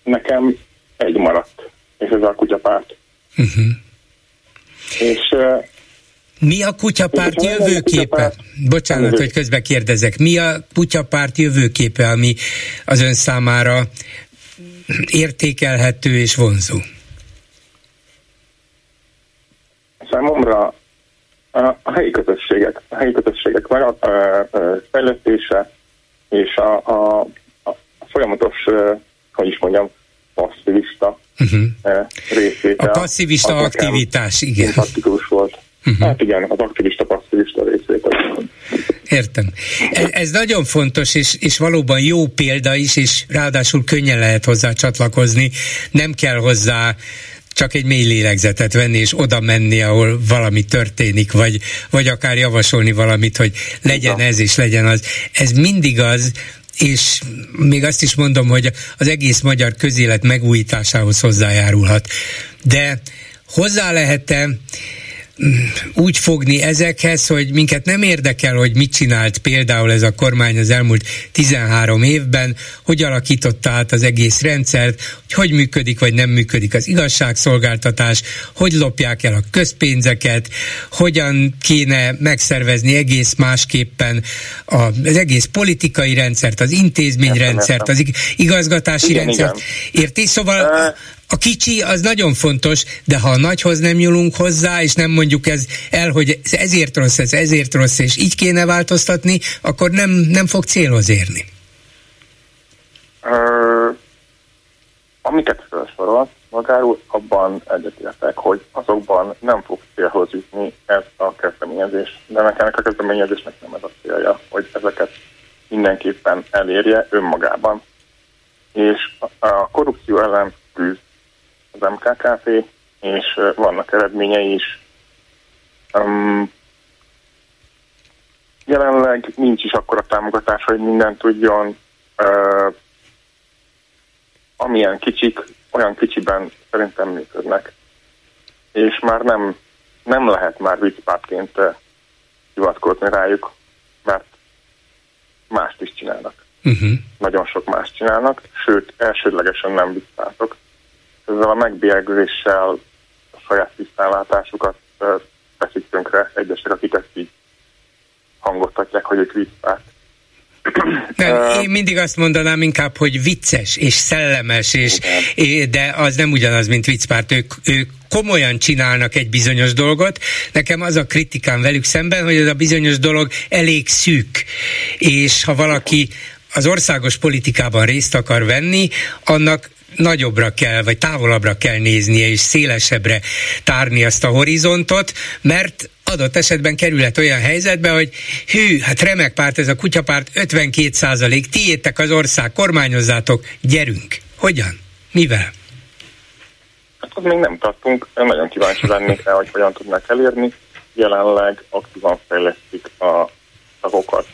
nekem egy maradt, és ez a kutyapárt. Uh-huh. És mi a kutyapárt jövőképe? Kutyapárt... Bocsánat, hogy közbe kérdezek. Mi a kutyapárt jövőképe, ami az ön számára értékelhető és vonzó? Számomra a, helyi közösségek, a helyi közösségek fejlesztése és a, a, a folyamatos, hogy is mondjam, passzivista uh-huh. részvétel. A passzivista aktivitás, igen. Szimpatikus volt. Uh-huh. Hát igen, az aktivista passzivista részvétel. Értem. Ez, ez nagyon fontos, és, és valóban jó példa is, és ráadásul könnyen lehet hozzá csatlakozni. Nem kell hozzá csak egy mély lélegzetet venni, és oda menni, ahol valami történik, vagy, vagy akár javasolni valamit, hogy legyen ez és legyen az. Ez mindig az, és még azt is mondom, hogy az egész magyar közélet megújításához hozzájárulhat. De hozzá lehet-e úgy fogni ezekhez, hogy minket nem érdekel, hogy mit csinált például ez a kormány az elmúlt 13 évben, hogy alakította át az egész rendszert, hogy hogy működik vagy nem működik az igazságszolgáltatás, hogy lopják el a közpénzeket, hogyan kéne megszervezni egész másképpen az egész politikai rendszert, az intézményrendszert, az igazgatási igen, rendszert. Érti? Szóval a kicsi az nagyon fontos, de ha a nagyhoz nem nyúlunk hozzá, és nem mondjuk ez el, hogy ez ezért rossz, ez ezért rossz, és így kéne változtatni, akkor nem, nem fog célhoz érni. Uh, amiket felsorol magáról, abban egyetértek, hogy azokban nem fog célhoz jutni ez a kezdeményezés. De nekem a kezdeményezésnek nem ez a célja, hogy ezeket mindenképpen elérje önmagában. És a korrupció ellen küzd az MKKP, és vannak eredményei is. Um, jelenleg nincs is akkora támogatás, hogy mindent tudjon. Uh, amilyen kicsik, olyan kicsiben szerintem működnek. És már nem, nem lehet már viccpártként hivatkozni rájuk, mert mást is csinálnak. Uh-huh. Nagyon sok mást csinálnak, sőt, elsődlegesen nem viccpártok ezzel a megbélyegzéssel a saját tisztánlátásukat teszik tönkre egyesek, akik ezt így hangoztatják, hogy ők viccpárt. Nem, én mindig azt mondanám inkább, hogy vicces és szellemes, és, de az nem ugyanaz, mint viccpárt. Ők, ők komolyan csinálnak egy bizonyos dolgot. Nekem az a kritikám velük szemben, hogy ez a bizonyos dolog elég szűk, és ha valaki az országos politikában részt akar venni, annak nagyobbra kell, vagy távolabbra kell néznie, és szélesebbre tárni azt a horizontot, mert adott esetben kerülhet olyan helyzetbe, hogy hű, hát remek párt ez a kutyapárt, 52 százalék, tiétek az ország, kormányozzátok, gyerünk. Hogyan? Mivel? Hát még nem tartunk, nagyon kíváncsi lennék rá, hogy hogyan tudnak elérni. Jelenleg aktívan fejlesztik a tagokat,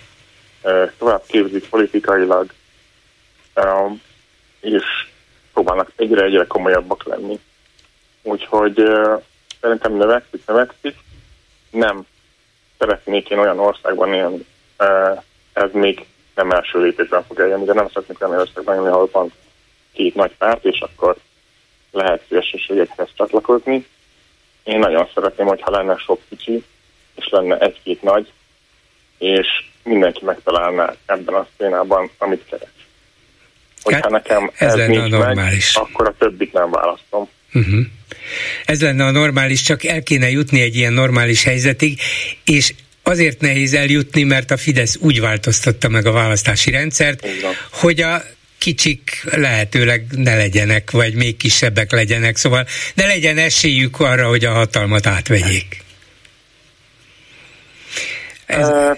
tovább képzik politikailag, és próbálnak egyre-egyre komolyabbak lenni. Úgyhogy szerintem növekszik, növekszik. Nem szeretnék én olyan országban élni, ez még nem első lépésben fog eljönni, de nem szeretnék olyan országban élni, ahol van két nagy párt, és akkor lehet szélsőségekhez csatlakozni. Én nagyon szeretném, hogyha lenne sok kicsi, és lenne egy-két nagy, és mindenki megtalálná ebben a szénában, amit keres. Hogyha hát, nekem ez, ez lenne a normális. Meg, akkor a többit nem választom. Uh-huh. Ez lenne a normális, csak el kéne jutni egy ilyen normális helyzetig, és azért nehéz eljutni, mert a Fidesz úgy változtatta meg a választási rendszert, Igen. hogy a kicsik lehetőleg ne legyenek, vagy még kisebbek legyenek, szóval ne legyen esélyük arra, hogy a hatalmat átvegyék. Ez... Uh,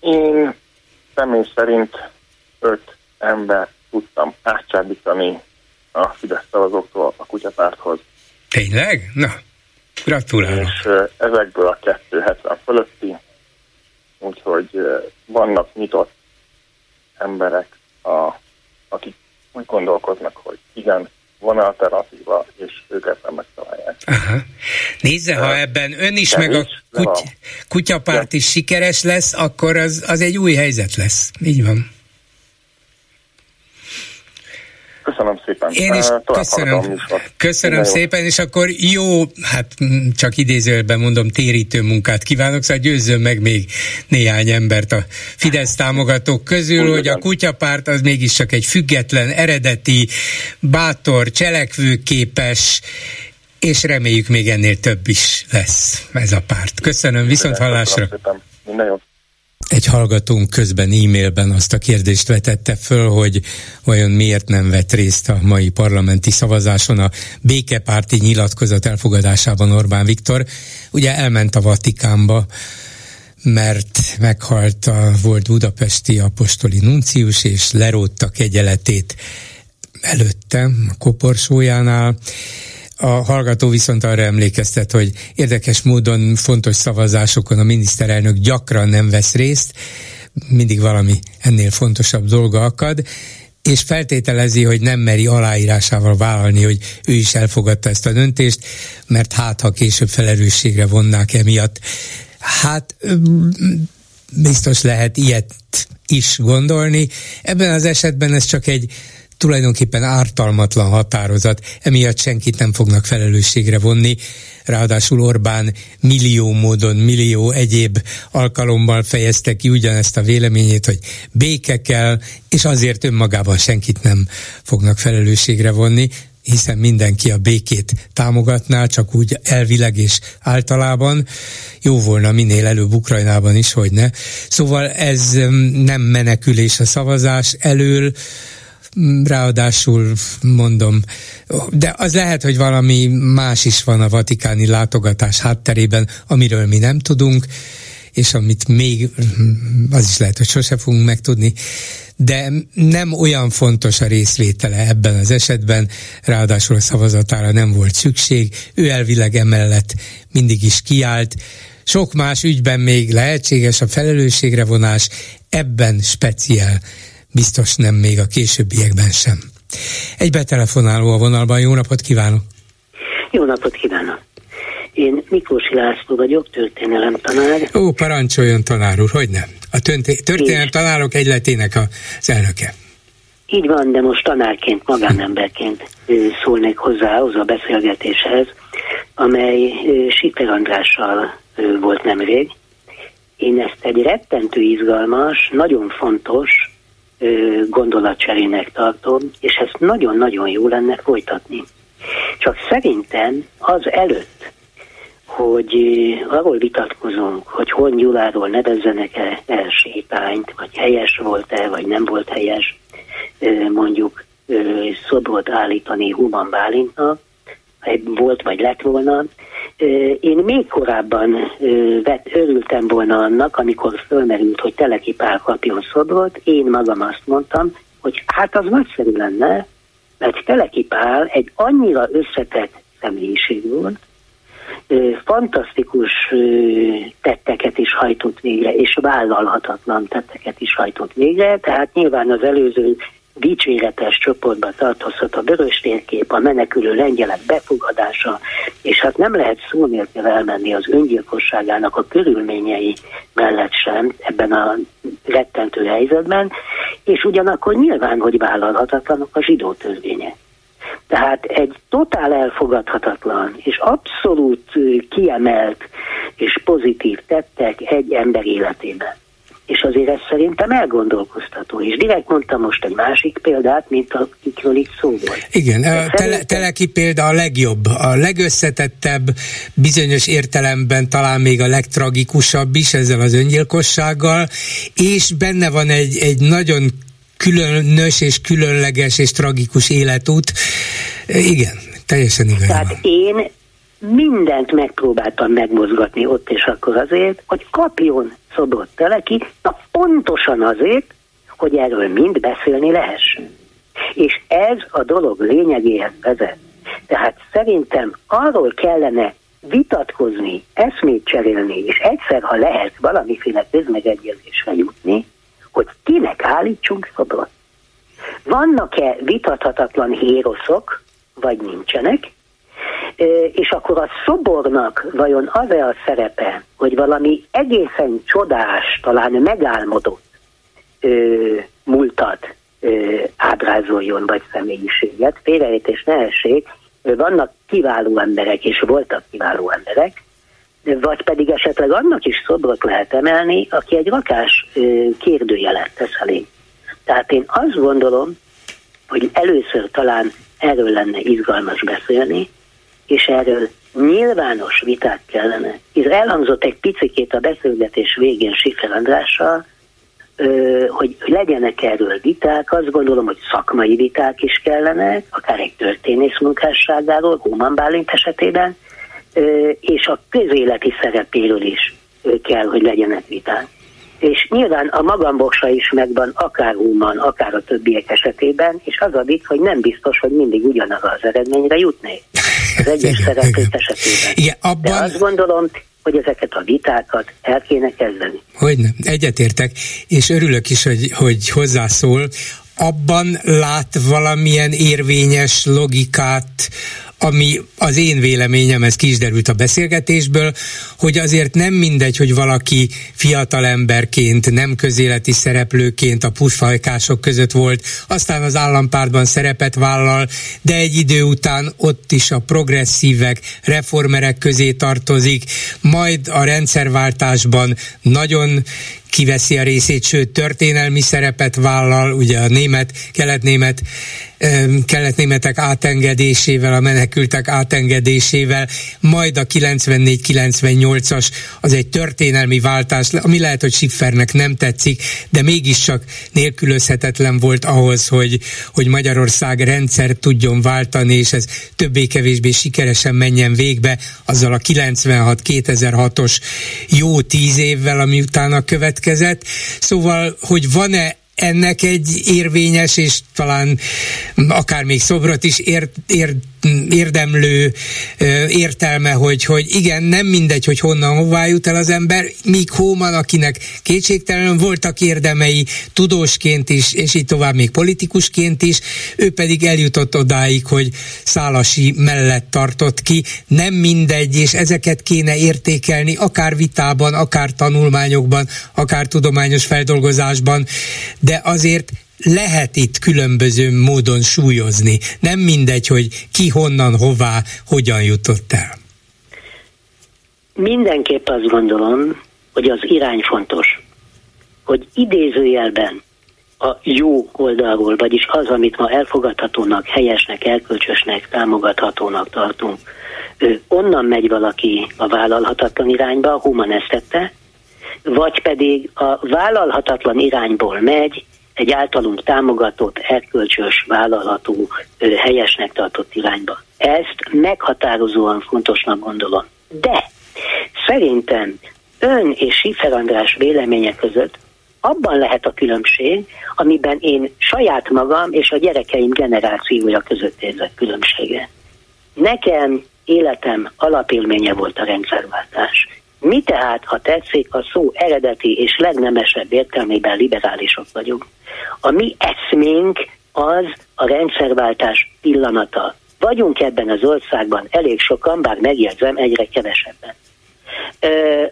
én személy szerint öt ember tudtam átcsábítani a Fidesz szavazóktól a kutyapárthoz. Tényleg? Na, gratulálok. És ezekből a 270 fölötti, úgyhogy vannak nyitott emberek, a, akik úgy gondolkoznak, hogy igen, van alternatíva, és őket nem megtalálják. Aha. Nézze, ha ebben ön is, meg a kuty- kutyapárt is sikeres lesz, akkor az, az egy új helyzet lesz. Így van. Köszönöm szépen. Én is köszönöm. Köszönöm szépen, és akkor jó, hát csak idézőben mondom, térítő munkát kívánok, szóval győzzön meg még néhány embert a Fidesz támogatók közül, Úgy hogy a kutyapárt az mégiscsak egy független, eredeti, bátor, cselekvőképes, és reméljük még ennél több is lesz ez a párt. Köszönöm, viszont hallásra. Minden jót. Egy hallgatónk közben e-mailben azt a kérdést vetette föl, hogy vajon miért nem vett részt a mai parlamenti szavazáson a békepárti nyilatkozat elfogadásában Orbán Viktor. Ugye elment a Vatikánba, mert meghalt a volt budapesti apostoli nuncius, és lerótta kegyeletét előtte a koporsójánál. A hallgató viszont arra emlékeztet, hogy érdekes módon fontos szavazásokon a miniszterelnök gyakran nem vesz részt, mindig valami ennél fontosabb dolga akad, és feltételezi, hogy nem meri aláírásával vállalni, hogy ő is elfogadta ezt a döntést, mert hát ha később felelősségre vonnák emiatt. Hát biztos lehet ilyet is gondolni. Ebben az esetben ez csak egy tulajdonképpen ártalmatlan határozat, emiatt senkit nem fognak felelősségre vonni. Ráadásul Orbán millió módon, millió egyéb alkalommal fejezte ki ugyanezt a véleményét, hogy béke kell, és azért önmagában senkit nem fognak felelősségre vonni hiszen mindenki a békét támogatná, csak úgy elvileg és általában. Jó volna minél előbb Ukrajnában is, hogy ne. Szóval ez nem menekülés a szavazás elől, ráadásul mondom, de az lehet, hogy valami más is van a vatikáni látogatás hátterében, amiről mi nem tudunk, és amit még, az is lehet, hogy sose fogunk megtudni, de nem olyan fontos a részvétele ebben az esetben, ráadásul a szavazatára nem volt szükség, ő elvileg emellett mindig is kiállt, sok más ügyben még lehetséges a felelősségre vonás, ebben speciál biztos nem még a későbbiekben sem. Egy betelefonáló a vonalban, jó napot kívánok! Jó napot kívánok! Én Miklós László vagyok, történelem tanár. Ó, parancsoljon tanár úr, hogy nem? A történelem tanárok egyletének az elnöke. Így van, de most tanárként, magánemberként szólnék hozzá az a beszélgetéshez, amely Sitter Andrással volt nemrég. Én ezt egy rettentő izgalmas, nagyon fontos gondolatcserének tartom, és ezt nagyon-nagyon jó lenne folytatni. Csak szerintem az előtt, hogy arról vitatkozunk, hogy Horn Gyuláról nevezzenek-e el sétányt, vagy helyes volt-e, vagy nem volt helyes mondjuk szobrot állítani Human Bálintnak, volt vagy lett volna. Én még korábban vett, örültem volna annak, amikor fölmerült, hogy Teleki Pál kapjon szobrot, én magam azt mondtam, hogy hát az nagyszerű lenne, mert Teleki Pál egy annyira összetett személyiség volt, fantasztikus tetteket is hajtott végre, és vállalhatatlan tetteket is hajtott végre, tehát nyilván az előző dicséretes csoportba tartozhat a vörös térkép, a menekülő lengyelek befogadása, és hát nem lehet szó nélkül elmenni az öngyilkosságának a körülményei mellett sem ebben a rettentő helyzetben, és ugyanakkor nyilván, hogy vállalhatatlanok a zsidó törvények. Tehát egy totál elfogadhatatlan és abszolút kiemelt és pozitív tettek egy ember életében. És azért ez szerintem elgondolkoztató. És direkt mondtam most egy másik példát, mint akikről itt szó volt. Igen, a tele, szerintem... teleki példa a legjobb, a legösszetettebb, bizonyos értelemben talán még a legtragikusabb is ezzel az öngyilkossággal, és benne van egy, egy nagyon különös és különleges és tragikus életút. Igen, teljesen igaz. Tehát én mindent megpróbáltam megmozgatni ott és akkor azért, hogy kapjon szobrot teleki, na pontosan azért, hogy erről mind beszélni lehessen. És ez a dolog lényegéhez vezet. Tehát szerintem arról kellene vitatkozni, eszmét cserélni, és egyszer, ha lehet, valamiféle közmegegyezésre jutni, hogy kinek állítsunk szobrot. Vannak-e vitathatatlan héroszok, vagy nincsenek, és akkor a szobornak vajon az-e a szerepe, hogy valami egészen csodás, talán megálmodott múltat ábrázoljon, vagy személyiséget, félreértés ne essék, vannak kiváló emberek, és voltak kiváló emberek, vagy pedig esetleg annak is szobrot lehet emelni, aki egy rakás kérdőjelet tesz elé. Tehát én azt gondolom, hogy először talán erről lenne izgalmas beszélni, és erről nyilvános viták kellene. Ez elhangzott egy picikét a beszélgetés végén Sifer Andrással, hogy legyenek erről viták, azt gondolom, hogy szakmai viták is kellene, akár egy történész munkásságáról, Human Bálint esetében, és a közéleti szerepéről is kell, hogy legyenek viták. És nyilván a magamboksa is megvan, akár Human, akár a többiek esetében, és az a vicc, hogy nem biztos, hogy mindig ugyanaz az eredményre jutnék az egyes szereplők esetében. Igen, abban... De azt gondolom, hogy ezeket a vitákat el kéne kezdeni. Hogy nem, egyetértek, és örülök is, hogy, hogy hozzászól. Abban lát valamilyen érvényes logikát ami az én véleményem, ez ki is derült a beszélgetésből, hogy azért nem mindegy, hogy valaki fiatal emberként, nem közéleti szereplőként a puszfajkások között volt, aztán az állampártban szerepet vállal, de egy idő után ott is a progresszívek, reformerek közé tartozik, majd a rendszerváltásban nagyon kiveszi a részét, sőt történelmi szerepet vállal, ugye a német, kelet-német kelet-németek átengedésével, a menekültek átengedésével, majd a 94-98-as az egy történelmi váltás, ami lehet, hogy Schiffernek nem tetszik, de mégiscsak nélkülözhetetlen volt ahhoz, hogy, hogy Magyarország rendszer tudjon váltani, és ez többé-kevésbé sikeresen menjen végbe, azzal a 96-2006-os jó tíz évvel, ami utána következett. Szóval, hogy van-e ennek egy érvényes és talán akár még szobrot is ért, ért érdemlő értelme, hogy, hogy igen, nem mindegy, hogy honnan hová jut el az ember, míg Hóman, akinek kétségtelenül voltak érdemei tudósként is, és így tovább még politikusként is, ő pedig eljutott odáig, hogy Szálasi mellett tartott ki. Nem mindegy, és ezeket kéne értékelni, akár vitában, akár tanulmányokban, akár tudományos feldolgozásban, de azért lehet itt különböző módon súlyozni. Nem mindegy, hogy ki honnan, hová, hogyan jutott el. Mindenképp azt gondolom, hogy az irány fontos. Hogy idézőjelben a jó oldalról, vagyis az, amit ma elfogadhatónak, helyesnek, elkölcsösnek, támogathatónak tartunk, ő, onnan megy valaki a vállalhatatlan irányba, Human ezt vagy pedig a vállalhatatlan irányból megy egy általunk támogatott, erkölcsös, vállalható, helyesnek tartott irányba. Ezt meghatározóan fontosnak gondolom. De szerintem ön és Sifer András véleménye között abban lehet a különbség, amiben én saját magam és a gyerekeim generációja között érzek különbséget. Nekem életem alapélménye volt a rendszerváltás. Mi tehát, ha tetszik, a szó eredeti és legnemesebb értelmében liberálisok vagyunk. A mi eszménk az a rendszerváltás pillanata. Vagyunk ebben az országban elég sokan, bár megjegyzem, egyre kevesebben.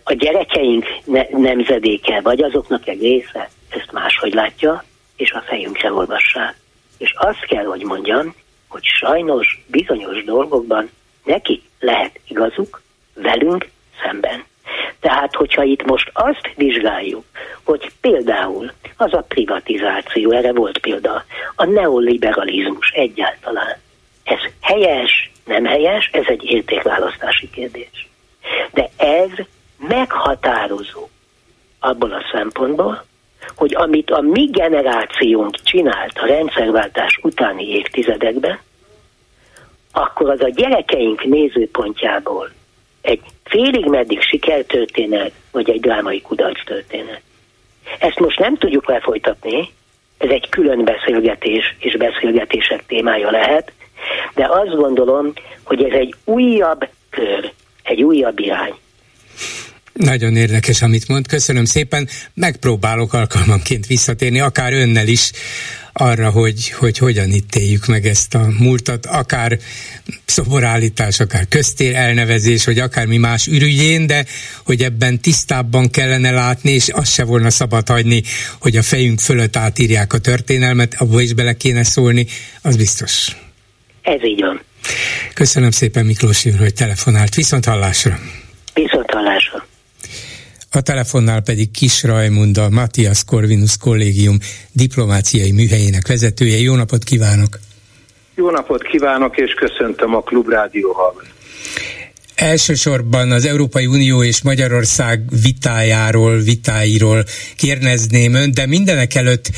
A gyerekeink ne- nemzedéke, vagy azoknak egy része ezt máshogy látja, és a fejünkre olvassák. És azt kell, hogy mondjam, hogy sajnos bizonyos dolgokban neki lehet igazuk, velünk szemben. Tehát, hogyha itt most azt vizsgáljuk, hogy például az a privatizáció, erre volt példa, a neoliberalizmus egyáltalán, ez helyes, nem helyes, ez egy értékválasztási kérdés. De ez meghatározó abból a szempontból, hogy amit a mi generációnk csinált a rendszerváltás utáni évtizedekben, akkor az a gyerekeink nézőpontjából egy félig meddig sikertörténet, vagy egy drámai kudarc történet. Ezt most nem tudjuk lefolytatni, ez egy külön beszélgetés és beszélgetések témája lehet, de azt gondolom, hogy ez egy újabb kör, egy újabb irány. Nagyon érdekes, amit mond. Köszönöm szépen. Megpróbálok alkalmanként visszatérni, akár önnel is arra, hogy, hogy hogyan ítéljük meg ezt a múltat, akár szoborállítás, akár köztér elnevezés, vagy akármi más ürügyén, de hogy ebben tisztábban kellene látni, és azt se volna szabad hagyni, hogy a fejünk fölött átírják a történelmet, abba is bele kéne szólni, az biztos. Ez így van. Köszönöm szépen Miklós úr, hogy telefonált. Viszont hallásra. Viszont hallásra. A telefonnál pedig Kis Rajmund, a Matthias Corvinus Kollégium diplomáciai műhelyének vezetője. Jó napot kívánok! Jó napot kívánok, és köszöntöm a Klubrádió hallgatót. elsősorban az Európai Unió és Magyarország vitájáról, vitáiról kérdezném ön, de mindenek előtt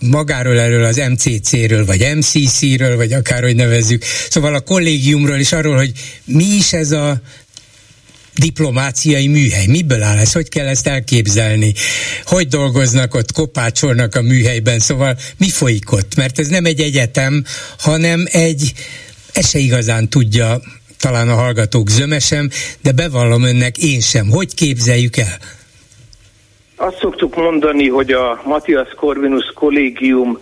magáról erről az MCC-ről, vagy MCC-ről, vagy akárhogy nevezzük. Szóval a kollégiumról és arról, hogy mi is ez a diplomáciai műhely. Miből áll ez? Hogy kell ezt elképzelni? Hogy dolgoznak ott, kopácsolnak a műhelyben? Szóval mi folyik ott? Mert ez nem egy egyetem, hanem egy, ez se igazán tudja talán a hallgatók zömesem, de bevallom önnek én sem. Hogy képzeljük el? Azt szoktuk mondani, hogy a Matthias Corvinus kollégium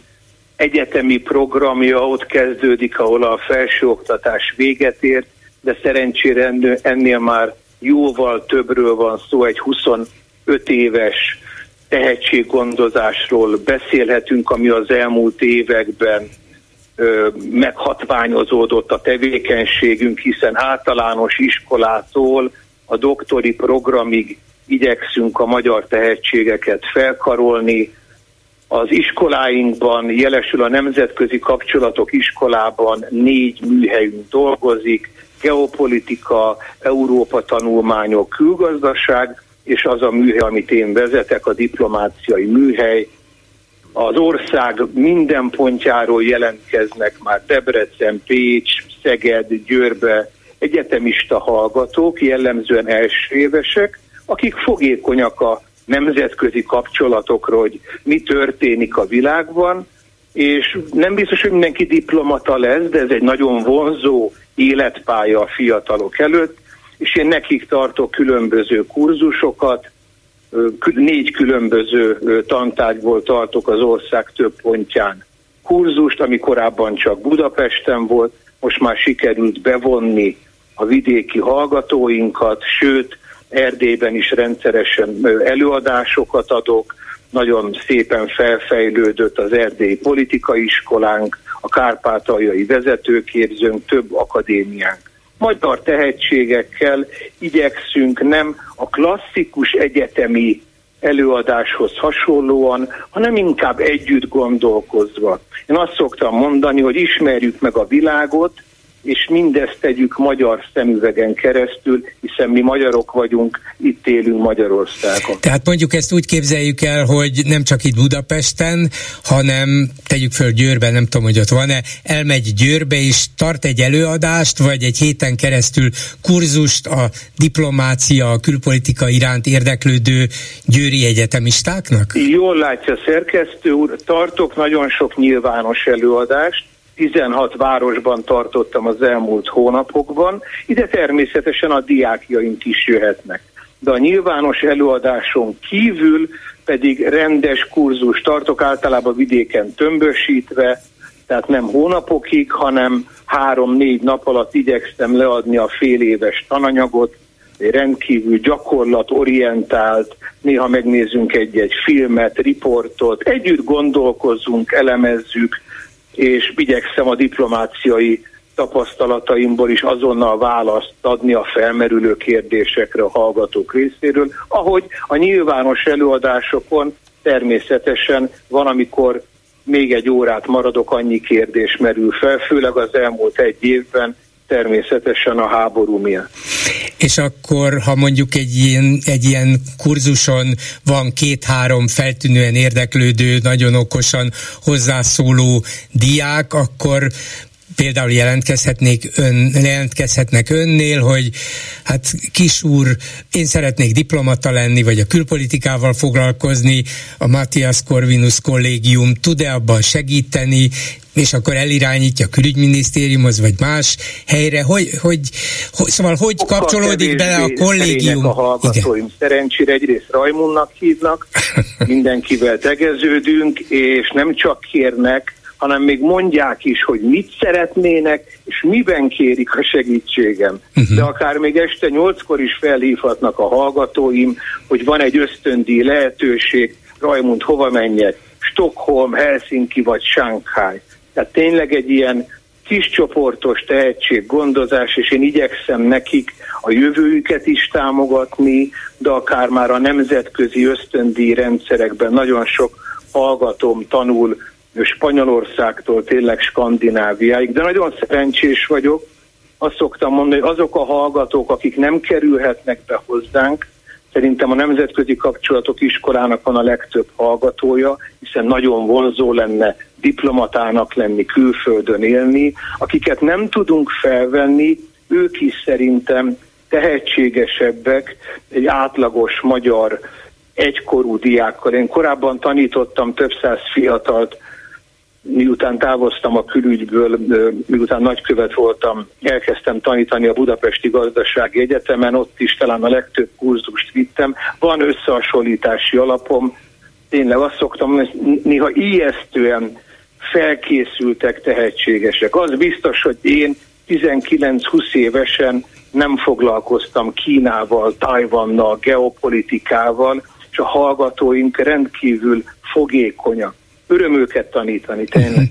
egyetemi programja ott kezdődik, ahol a felsőoktatás véget ért, de szerencsére ennél már jóval többről van szó, egy 25 éves tehetséggondozásról beszélhetünk, ami az elmúlt években ö, meghatványozódott a tevékenységünk, hiszen általános iskolától a doktori programig igyekszünk a magyar tehetségeket felkarolni. Az iskoláinkban, jelesül a Nemzetközi Kapcsolatok iskolában négy műhelyünk dolgozik, geopolitika, Európa tanulmányok, külgazdaság, és az a műhely, amit én vezetek, a diplomáciai műhely. Az ország minden pontjáról jelentkeznek már Debrecen, Pécs, Szeged, Győrbe egyetemista hallgatók, jellemzően első évesek, akik fogékonyak a nemzetközi kapcsolatokról, hogy mi történik a világban, és nem biztos, hogy mindenki diplomata lesz, de ez egy nagyon vonzó életpálya a fiatalok előtt, és én nekik tartok különböző kurzusokat, négy különböző tantárgyból tartok az ország több pontján kurzust, ami korábban csak Budapesten volt, most már sikerült bevonni a vidéki hallgatóinkat, sőt, Erdélyben is rendszeresen előadásokat adok, nagyon szépen felfejlődött az erdélyi politikai iskolánk, a kárpátaljai vezetőképzőnk, több akadémiánk. Magyar tehetségekkel igyekszünk nem a klasszikus egyetemi előadáshoz hasonlóan, hanem inkább együtt gondolkozva. Én azt szoktam mondani, hogy ismerjük meg a világot, és mindezt tegyük magyar szemüvegen keresztül, hiszen mi magyarok vagyunk, itt élünk Magyarországon. Tehát mondjuk ezt úgy képzeljük el, hogy nem csak itt Budapesten, hanem tegyük föl Győrben, nem tudom, hogy ott van-e, elmegy Győrbe és tart egy előadást, vagy egy héten keresztül kurzust a diplomácia, a külpolitika iránt érdeklődő győri egyetemistáknak? Jól látja szerkesztő úr, tartok nagyon sok nyilvános előadást, 16 városban tartottam az elmúlt hónapokban, ide természetesen a diákjaink is jöhetnek. De a nyilvános előadáson kívül pedig rendes kurzus tartok, általában vidéken tömbösítve, tehát nem hónapokig, hanem három-négy nap alatt igyekszem leadni a fél éves tananyagot, rendkívül gyakorlatorientált, néha megnézzünk egy-egy filmet, riportot, együtt gondolkozzunk, elemezzük, és igyekszem a diplomáciai tapasztalataimból is azonnal választ adni a felmerülő kérdésekre a hallgatók részéről, ahogy a nyilvános előadásokon természetesen van, amikor még egy órát maradok, annyi kérdés merül fel, főleg az elmúlt egy évben természetesen a háború miatt. És akkor, ha mondjuk egy ilyen, egy ilyen kurzuson van két-három feltűnően érdeklődő, nagyon okosan hozzászóló diák, akkor például jelentkezhetnék ön, jelentkezhetnek önnél, hogy hát kis úr, én szeretnék diplomata lenni, vagy a külpolitikával foglalkozni, a Matthias Corvinus kollégium tud-e abban segíteni, és akkor elirányítja a külügyminisztériumhoz, vagy más helyre, hogy, hogy, hogy szóval hogy Sokkal kapcsolódik bele a kollégium? A hallgatóim Igen. szerencsére egyrészt Rajmunnak hívnak, [laughs] mindenkivel tegeződünk, és nem csak kérnek, hanem még mondják is, hogy mit szeretnének, és miben kérik a segítségem. Uh-huh. De akár még este nyolckor is felhívhatnak a hallgatóim, hogy van egy ösztöndi lehetőség, Rajmund, hova menjek? Stockholm, Helsinki vagy Shanghai. Tehát tényleg egy ilyen kis csoportos tehetséggondozás, és én igyekszem nekik a jövőjüket is támogatni, de akár már a nemzetközi ösztöndíj rendszerekben nagyon sok hallgatom tanul Spanyolországtól tényleg Skandináviáig, de nagyon szerencsés vagyok, azt szoktam mondani, hogy azok a hallgatók, akik nem kerülhetnek be hozzánk, Szerintem a Nemzetközi Kapcsolatok Iskolának van a legtöbb hallgatója, hiszen nagyon vonzó lenne diplomatának lenni, külföldön élni. Akiket nem tudunk felvenni, ők is szerintem tehetségesebbek egy átlagos magyar egykorú diákkal. Én korábban tanítottam több száz fiatalt miután távoztam a külügyből, miután nagykövet voltam, elkezdtem tanítani a Budapesti Gazdasági Egyetemen, ott is talán a legtöbb kurzust vittem. Van összehasonlítási alapom, tényleg azt szoktam mondani, néha ijesztően felkészültek, tehetségesek. Az biztos, hogy én 19-20 évesen nem foglalkoztam Kínával, Tajvannal, geopolitikával, és a hallgatóink rendkívül fogékonyak öröm tanítani, tényleg.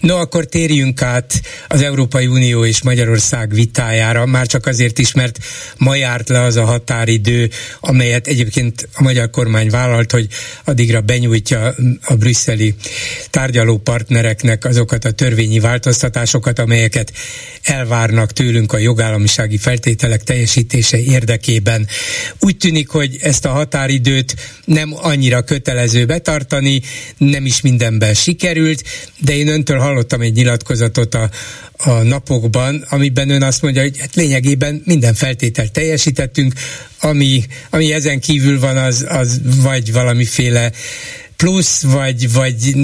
No, akkor térjünk át az Európai Unió és Magyarország vitájára, már csak azért is, mert ma járt le az a határidő, amelyet egyébként a magyar kormány vállalt, hogy addigra benyújtja a brüsszeli tárgyaló partnereknek azokat a törvényi változtatásokat, amelyeket elvárnak tőlünk a jogállamisági feltételek teljesítése érdekében. Úgy tűnik, hogy ezt a határidőt nem annyira kötelező betartani, nem is mindenben sikerült, de én öntől hallottam egy nyilatkozatot a, a napokban, amiben ön azt mondja, hogy hát lényegében minden feltételt teljesítettünk, ami, ami ezen kívül van, az, az vagy valamiféle plusz, vagy, vagy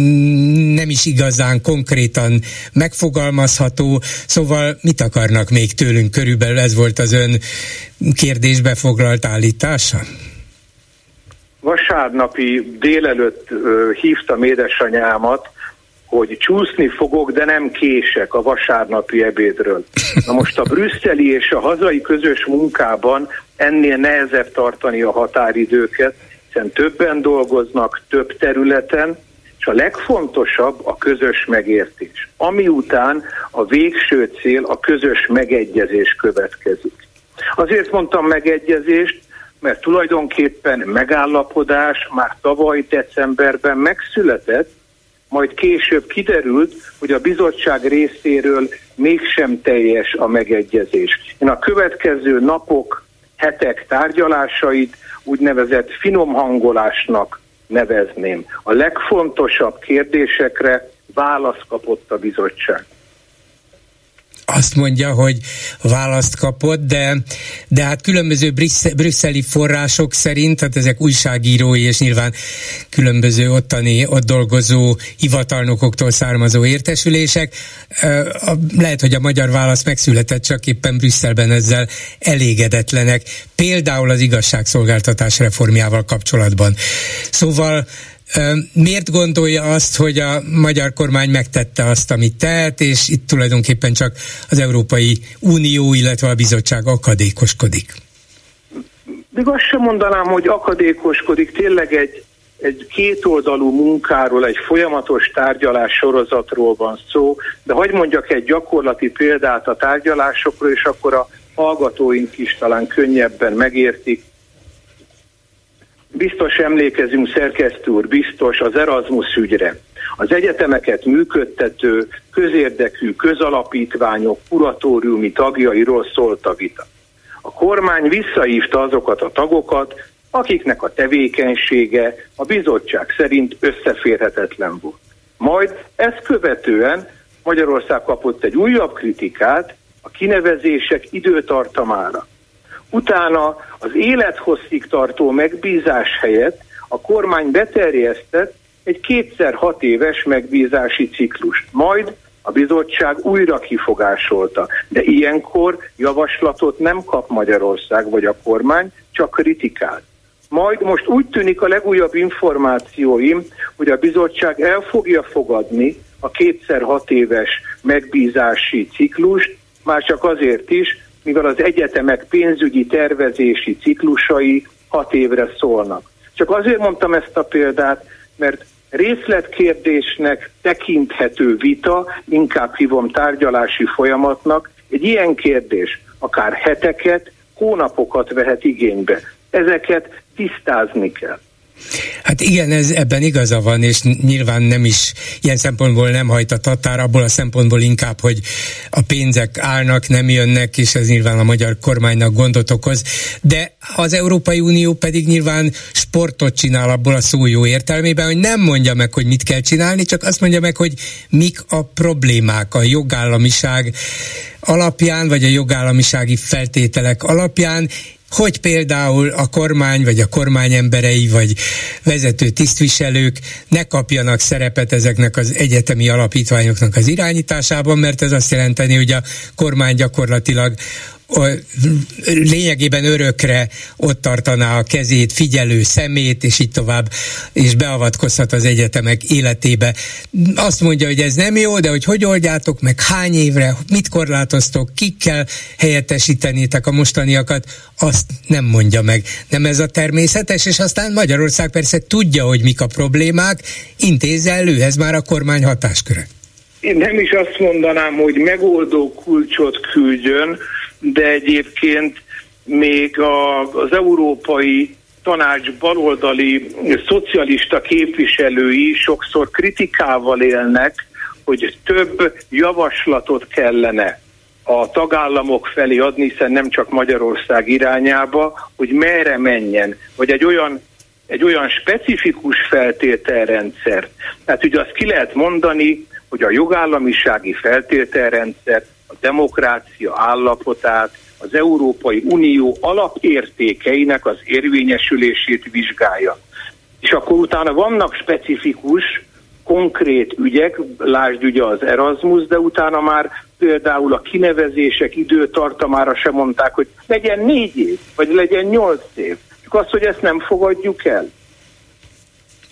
nem is igazán konkrétan megfogalmazható, szóval mit akarnak még tőlünk körülbelül, ez volt az ön kérdésbe foglalt állítása? Vasárnapi délelőtt hívtam édesanyámat, hogy csúszni fogok, de nem kések a vasárnapi ebédről. Na most a brüsszeli és a hazai közös munkában ennél nehezebb tartani a határidőket, hiszen többen dolgoznak több területen, és a legfontosabb a közös megértés. Ami után a végső cél, a közös megegyezés következik. Azért mondtam megegyezést, mert tulajdonképpen megállapodás már tavaly decemberben megszületett, majd később kiderült, hogy a bizottság részéről mégsem teljes a megegyezés. Én a következő napok, hetek tárgyalásait úgynevezett finom hangolásnak nevezném. A legfontosabb kérdésekre választ kapott a bizottság azt mondja, hogy választ kapott, de, de hát különböző brüsszeli források szerint, hát ezek újságírói és nyilván különböző ottani, ott dolgozó hivatalnokoktól származó értesülések. Lehet, hogy a magyar válasz megszületett, csak éppen Brüsszelben ezzel elégedetlenek. Például az igazságszolgáltatás reformjával kapcsolatban. Szóval Miért gondolja azt, hogy a magyar kormány megtette azt, amit tehet, és itt tulajdonképpen csak az Európai Unió, illetve a bizottság akadékoskodik? Még azt sem mondanám, hogy akadékoskodik, tényleg egy, egy kétoldalú munkáról, egy folyamatos tárgyalás sorozatról van szó, de hogy mondjak egy gyakorlati példát a tárgyalásokról, és akkor a hallgatóink is talán könnyebben megértik. Biztos emlékezünk, szerkesztő úr, biztos az Erasmus ügyre. Az egyetemeket működtető, közérdekű közalapítványok kuratóriumi tagjairól szólt a vita. A kormány visszaívta azokat a tagokat, akiknek a tevékenysége a bizottság szerint összeférhetetlen volt. Majd ezt követően Magyarország kapott egy újabb kritikát a kinevezések időtartamára. Utána az élethosszig tartó megbízás helyett a kormány beterjesztett egy kétszer hat éves megbízási ciklust. Majd a bizottság újra kifogásolta, de ilyenkor javaslatot nem kap Magyarország vagy a kormány, csak kritikát. Majd most úgy tűnik a legújabb információim, hogy a bizottság el fogja fogadni a kétszer hat éves megbízási ciklust, már csak azért is, mivel az egyetemek pénzügyi tervezési ciklusai hat évre szólnak. Csak azért mondtam ezt a példát, mert részletkérdésnek tekinthető vita, inkább hívom tárgyalási folyamatnak, egy ilyen kérdés akár heteket, hónapokat vehet igénybe. Ezeket tisztázni kell. Hát igen, ez, ebben igaza van, és nyilván nem is ilyen szempontból nem hajt a tatár, abból a szempontból inkább, hogy a pénzek állnak, nem jönnek, és ez nyilván a magyar kormánynak gondot okoz, de az Európai Unió pedig nyilván sportot csinál abból a szó jó értelmében, hogy nem mondja meg, hogy mit kell csinálni, csak azt mondja meg, hogy mik a problémák, a jogállamiság alapján, vagy a jogállamisági feltételek alapján, hogy például a kormány, vagy a kormány emberei, vagy vezető tisztviselők ne kapjanak szerepet ezeknek az egyetemi alapítványoknak az irányításában, mert ez azt jelenteni, hogy a kormány gyakorlatilag lényegében örökre ott tartaná a kezét, figyelő szemét, és így tovább, és beavatkozhat az egyetemek életébe. Azt mondja, hogy ez nem jó, de hogy hogy oldjátok meg, hány évre, mit korlátoztok, kikkel helyettesítenétek a mostaniakat, azt nem mondja meg. Nem ez a természetes, és aztán Magyarország persze tudja, hogy mik a problémák, intézze elő, ez már a kormány hatásköre. Én nem is azt mondanám, hogy megoldó kulcsot küldjön, de egyébként még a, az európai tanács baloldali szocialista képviselői sokszor kritikával élnek, hogy több javaslatot kellene a tagállamok felé adni, hiszen nem csak Magyarország irányába, hogy merre menjen, vagy egy olyan egy olyan specifikus feltételrendszer. Tehát ugye azt ki lehet mondani, hogy a jogállamisági feltételrendszer a demokrácia állapotát, az Európai Unió alapértékeinek az érvényesülését vizsgálja. És akkor utána vannak specifikus, konkrét ügyek, lásd ugye az Erasmus, de utána már például a kinevezések időtartamára sem mondták, hogy legyen négy év, vagy legyen nyolc év. Csak az, hogy ezt nem fogadjuk el.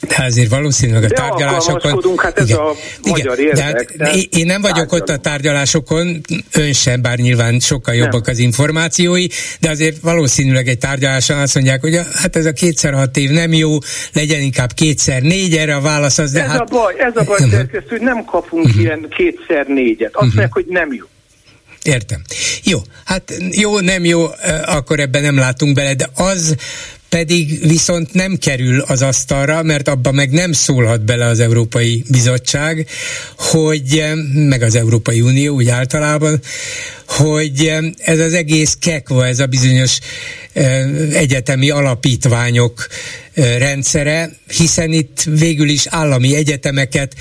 De azért valószínűleg a de tárgyalásokon... hát ez igen, a magyar igen, érdek, de hát de én nem vagyok tárgyalunk. ott a tárgyalásokon, ön sem, bár nyilván sokkal jobbak nem. az információi, de azért valószínűleg egy tárgyaláson azt mondják, hogy hát ez a kétszer hat év nem jó, legyen inkább kétszer négy, erre a válasz az... De ez hát... a baj, ez a baj, uh-huh. hogy nem kapunk uh-huh. ilyen kétszer négyet. Azt uh-huh. mondják, hogy nem jó. Értem. Jó, hát jó, nem jó, akkor ebben nem látunk bele, de az pedig viszont nem kerül az asztalra, mert abba meg nem szólhat bele az Európai Bizottság, hogy, meg az Európai Unió úgy általában, hogy ez az egész kekva, ez a bizonyos egyetemi alapítványok rendszere, hiszen itt végül is állami egyetemeket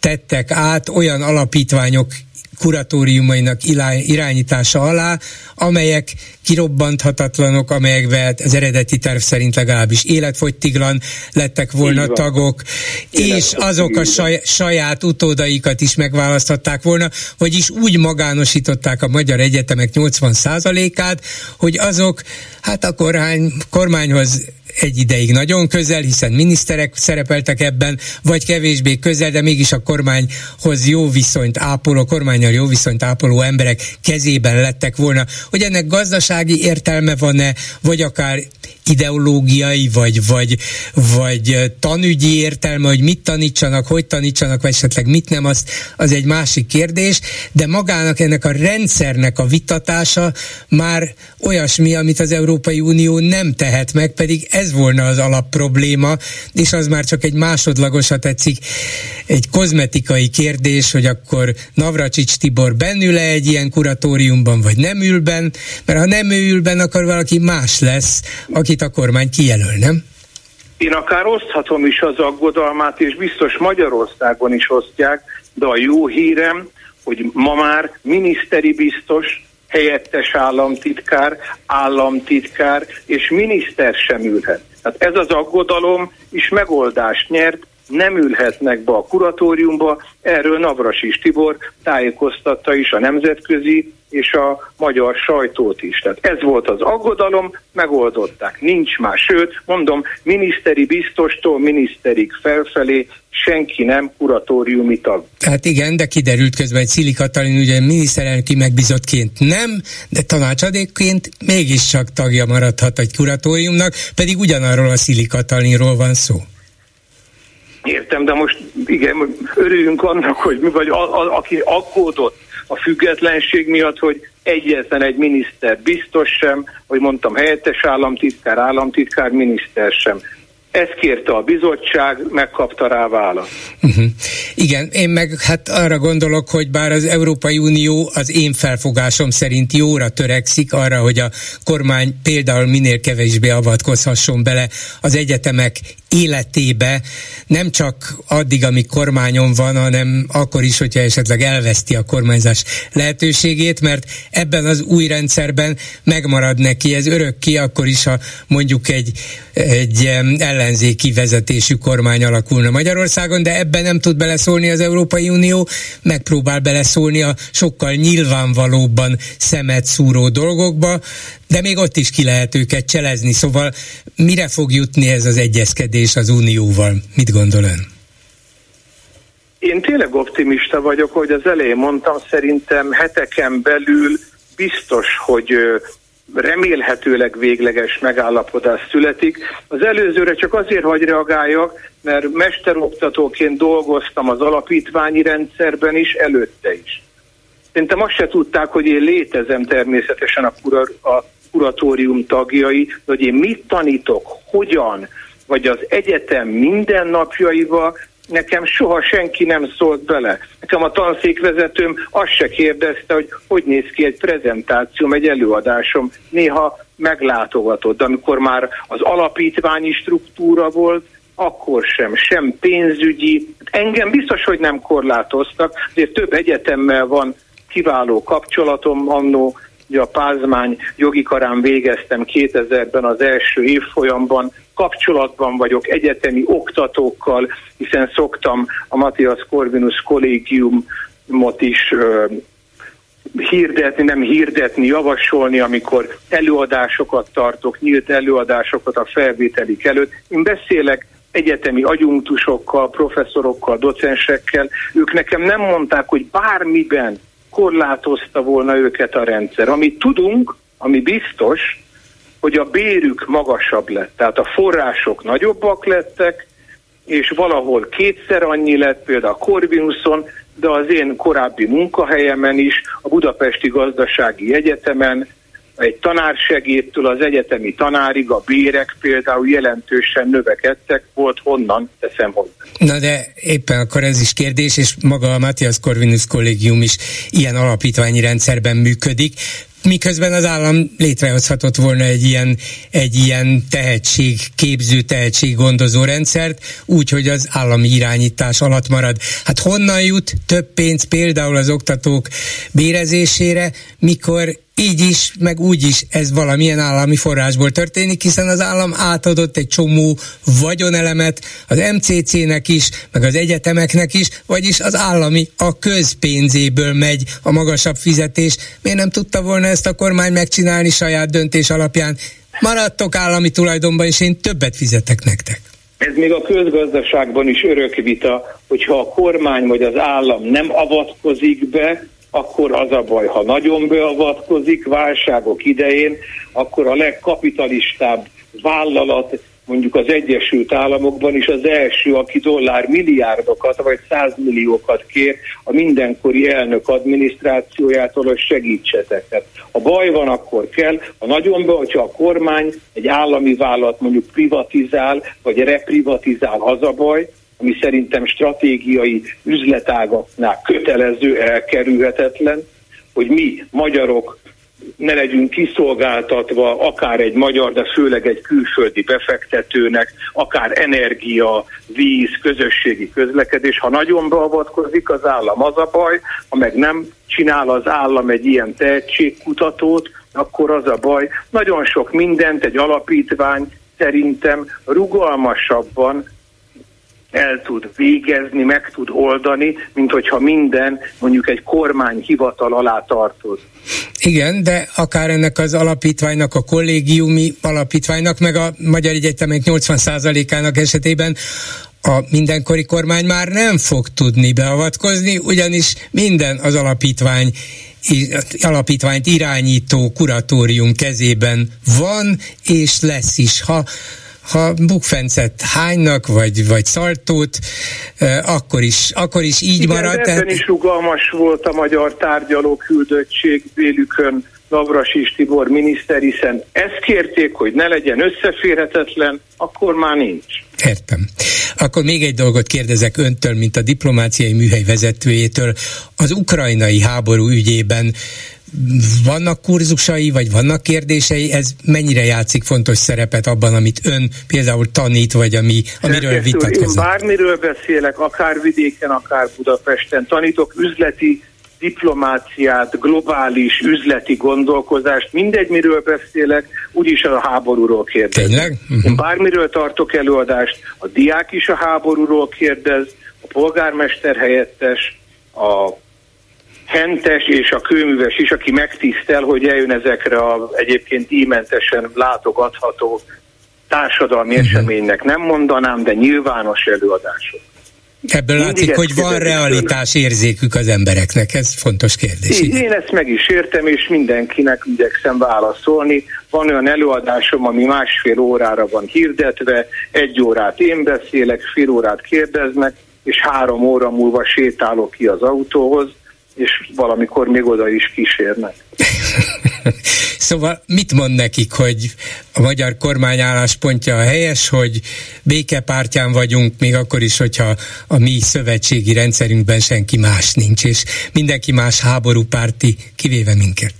tettek át olyan alapítványok kuratóriumainak irányítása alá, amelyek kirobbanthatatlanok, amelyekben az eredeti terv szerint legalábbis életfogytiglan lettek volna tagok, és azok a saj, saját utódaikat is megválaszthatták volna, vagyis úgy magánosították a magyar egyetemek 80%-át, hogy azok hát a kormány, kormányhoz egy ideig nagyon közel, hiszen miniszterek szerepeltek ebben, vagy kevésbé közel, de mégis a kormányhoz jó viszonyt ápoló, kormányal jó viszonyt ápoló emberek kezében lettek volna. Hogy ennek gazdasági értelme van-e, vagy akár ideológiai, vagy, vagy, vagy tanügyi értelme, hogy mit tanítsanak, hogy tanítsanak, vagy esetleg mit nem, az, az egy másik kérdés, de magának ennek a rendszernek a vitatása már olyasmi, amit az Európai Unió nem tehet meg, pedig ez volna az alap probléma, és az már csak egy másodlagos, ha tetszik, egy kozmetikai kérdés, hogy akkor Navracsics Tibor bennül-e egy ilyen kuratóriumban, vagy nem ül benn, mert ha nem ül benn, akkor valaki más lesz, akit a kormány kijelöl, nem? Én akár oszthatom is az aggodalmát, és biztos Magyarországon is osztják, de a jó hírem, hogy ma már miniszteri biztos, helyettes államtitkár, államtitkár és miniszter sem ülhet. Tehát ez az aggodalom is megoldást nyert, nem ülhetnek be a kuratóriumba, erről Navrasis Tibor tájékoztatta is a nemzetközi és a magyar sajtót is. Tehát ez volt az aggodalom, megoldották. Nincs más. Sőt, mondom, miniszteri biztostól miniszterig felfelé senki nem kuratóriumi tag. Hát igen, de kiderült közben, hogy Szili Katalin ugye miniszterelnöki megbizottként nem, de tanácsadékként mégiscsak tagja maradhat egy kuratóriumnak, pedig ugyanarról a Szili Katalinról van szó. Értem, de most igen, örüljünk annak, hogy mi vagy, a, a, aki aggódott a függetlenség miatt, hogy egyetlen egy miniszter biztos sem, hogy mondtam, helyettes államtitkár, államtitkár, miniszter sem. Ezt kérte a bizottság, megkapta rá választ. Uh-huh. Igen, én meg hát arra gondolok, hogy bár az Európai Unió az én felfogásom szerint jóra törekszik arra, hogy a kormány például minél kevésbé avatkozhasson bele az egyetemek életébe, nem csak addig, amíg kormányon van, hanem akkor is, hogyha esetleg elveszti a kormányzás lehetőségét, mert ebben az új rendszerben megmarad neki ez örökké, akkor is, ha mondjuk egy, egy ellenzéki vezetésű kormány alakulna Magyarországon, de ebben nem tud beleszólni az Európai Unió, megpróbál beleszólni a sokkal nyilvánvalóbban szemet szúró dolgokba, de még ott is ki lehet őket cselezni, szóval mire fog jutni ez az egyezkedés az Unióval? Mit gondol ön? Én tényleg optimista vagyok, hogy az elején mondtam, szerintem heteken belül biztos, hogy remélhetőleg végleges megállapodás születik. Az előzőre csak azért hagy reagáljak, mert mesteroktatóként dolgoztam az alapítványi rendszerben is, előtte is. Szerintem azt se tudták, hogy én létezem természetesen a, kura, a kuratórium tagjai, hogy én mit tanítok, hogyan, vagy az egyetem mindennapjaival, nekem soha senki nem szólt bele. Nekem a tanszékvezetőm azt se kérdezte, hogy hogy néz ki egy prezentációm, egy előadásom. Néha meglátogatott, de amikor már az alapítványi struktúra volt, akkor sem, sem pénzügyi. Engem biztos, hogy nem korlátoztak, azért több egyetemmel van kiváló kapcsolatom, annó Ugye a Pázmány jogi karán végeztem 2000-ben az első évfolyamban, kapcsolatban vagyok egyetemi oktatókkal, hiszen szoktam a Matthias Corvinus kollégiumot is hirdetni, nem hirdetni, javasolni, amikor előadásokat tartok, nyílt előadásokat a felvételik előtt. Én beszélek egyetemi agyunktusokkal, professzorokkal, docensekkel, ők nekem nem mondták, hogy bármiben korlátozta volna őket a rendszer. Amit tudunk, ami biztos, hogy a bérük magasabb lett, tehát a források nagyobbak lettek, és valahol kétszer annyi lett, például a Corvinuson, de az én korábbi munkahelyemen is, a Budapesti Gazdasági Egyetemen, egy tanársegédtől az egyetemi tanárig a bérek például jelentősen növekedtek, volt honnan, teszem hozzá. Na de éppen akkor ez is kérdés, és maga a Matthias Corvinus kollégium is ilyen alapítványi rendszerben működik miközben az állam létrehozhatott volna egy ilyen, egy ilyen tehetség, képző tehetséggondozó rendszert, úgy, hogy az állami irányítás alatt marad. Hát honnan jut több pénz például az oktatók bérezésére, mikor így is, meg úgy is ez valamilyen állami forrásból történik, hiszen az állam átadott egy csomó vagyonelemet az MCC-nek is, meg az egyetemeknek is, vagyis az állami a közpénzéből megy a magasabb fizetés. Miért nem tudta volna ezt a kormány megcsinálni saját döntés alapján? Maradtok állami tulajdonban, és én többet fizetek nektek. Ez még a közgazdaságban is örök vita, hogyha a kormány vagy az állam nem avatkozik be, akkor az a baj, ha nagyon beavatkozik válságok idején, akkor a legkapitalistább vállalat mondjuk az Egyesült Államokban is az első, aki dollár milliárdokat vagy százmilliókat kér a mindenkori elnök adminisztrációjától, hogy segítsetek. Tehát, ha baj van, akkor kell. Ha nagyon be, hogyha a kormány egy állami vállalat mondjuk privatizál, vagy reprivatizál, az a baj, ami szerintem stratégiai üzletágaknál kötelező, elkerülhetetlen, hogy mi, magyarok, ne legyünk kiszolgáltatva akár egy magyar, de főleg egy külföldi befektetőnek, akár energia, víz, közösségi közlekedés. Ha nagyon beavatkozik az állam, az a baj, ha meg nem csinál az állam egy ilyen tehetségkutatót, akkor az a baj. Nagyon sok mindent egy alapítvány szerintem rugalmasabban el tud végezni, meg tud oldani, mint hogyha minden mondjuk egy kormány hivatal alá tartoz. Igen, de akár ennek az alapítványnak, a kollégiumi alapítványnak, meg a Magyar Egyetemek 80%-ának esetében a mindenkori kormány már nem fog tudni beavatkozni, ugyanis minden az alapítvány alapítványt irányító kuratórium kezében van, és lesz is. Ha ha bukfencet hánynak, vagy, vagy szaltót, akkor is, akkor is így Igen, marad. Ebben is rugalmas volt a magyar tárgyaló küldöttség vélükön Navrasis Tibor miniszter, hiszen ezt kérték, hogy ne legyen összeférhetetlen, akkor már nincs. Értem. Akkor még egy dolgot kérdezek öntől, mint a diplomáciai műhely vezetőjétől. Az ukrajnai háború ügyében vannak kurzusai, vagy vannak kérdései, ez mennyire játszik fontos szerepet abban, amit ön például tanít, vagy ami, amiről vitatkozik? Én bármiről beszélek, akár vidéken, akár Budapesten, tanítok üzleti diplomáciát, globális üzleti gondolkozást, mindegy, miről beszélek, úgyis a háborúról kérdez. Tényleg? Uh-huh. Én bármiről tartok előadást, a diák is a háborúról kérdez, a polgármester helyettes, a hentes és a kőműves is, aki megtisztel, hogy eljön ezekre a egyébként ímentesen látogatható társadalmi uh-huh. eseménynek. Nem mondanám, de nyilvános előadások. Ebből Mindig látszik, hogy van realitás érzékük az embereknek, ez fontos kérdés. Én, én ezt meg is értem, és mindenkinek igyekszem válaszolni. Van olyan előadásom, ami másfél órára van hirdetve, egy órát én beszélek, fél órát kérdeznek, és három óra múlva sétálok ki az autóhoz, és valamikor még oda is kísérnek. [laughs] szóval mit mond nekik, hogy a magyar kormány álláspontja a helyes, hogy békepártyán vagyunk, még akkor is, hogyha a mi szövetségi rendszerünkben senki más nincs, és mindenki más háborúpárti, kivéve minket?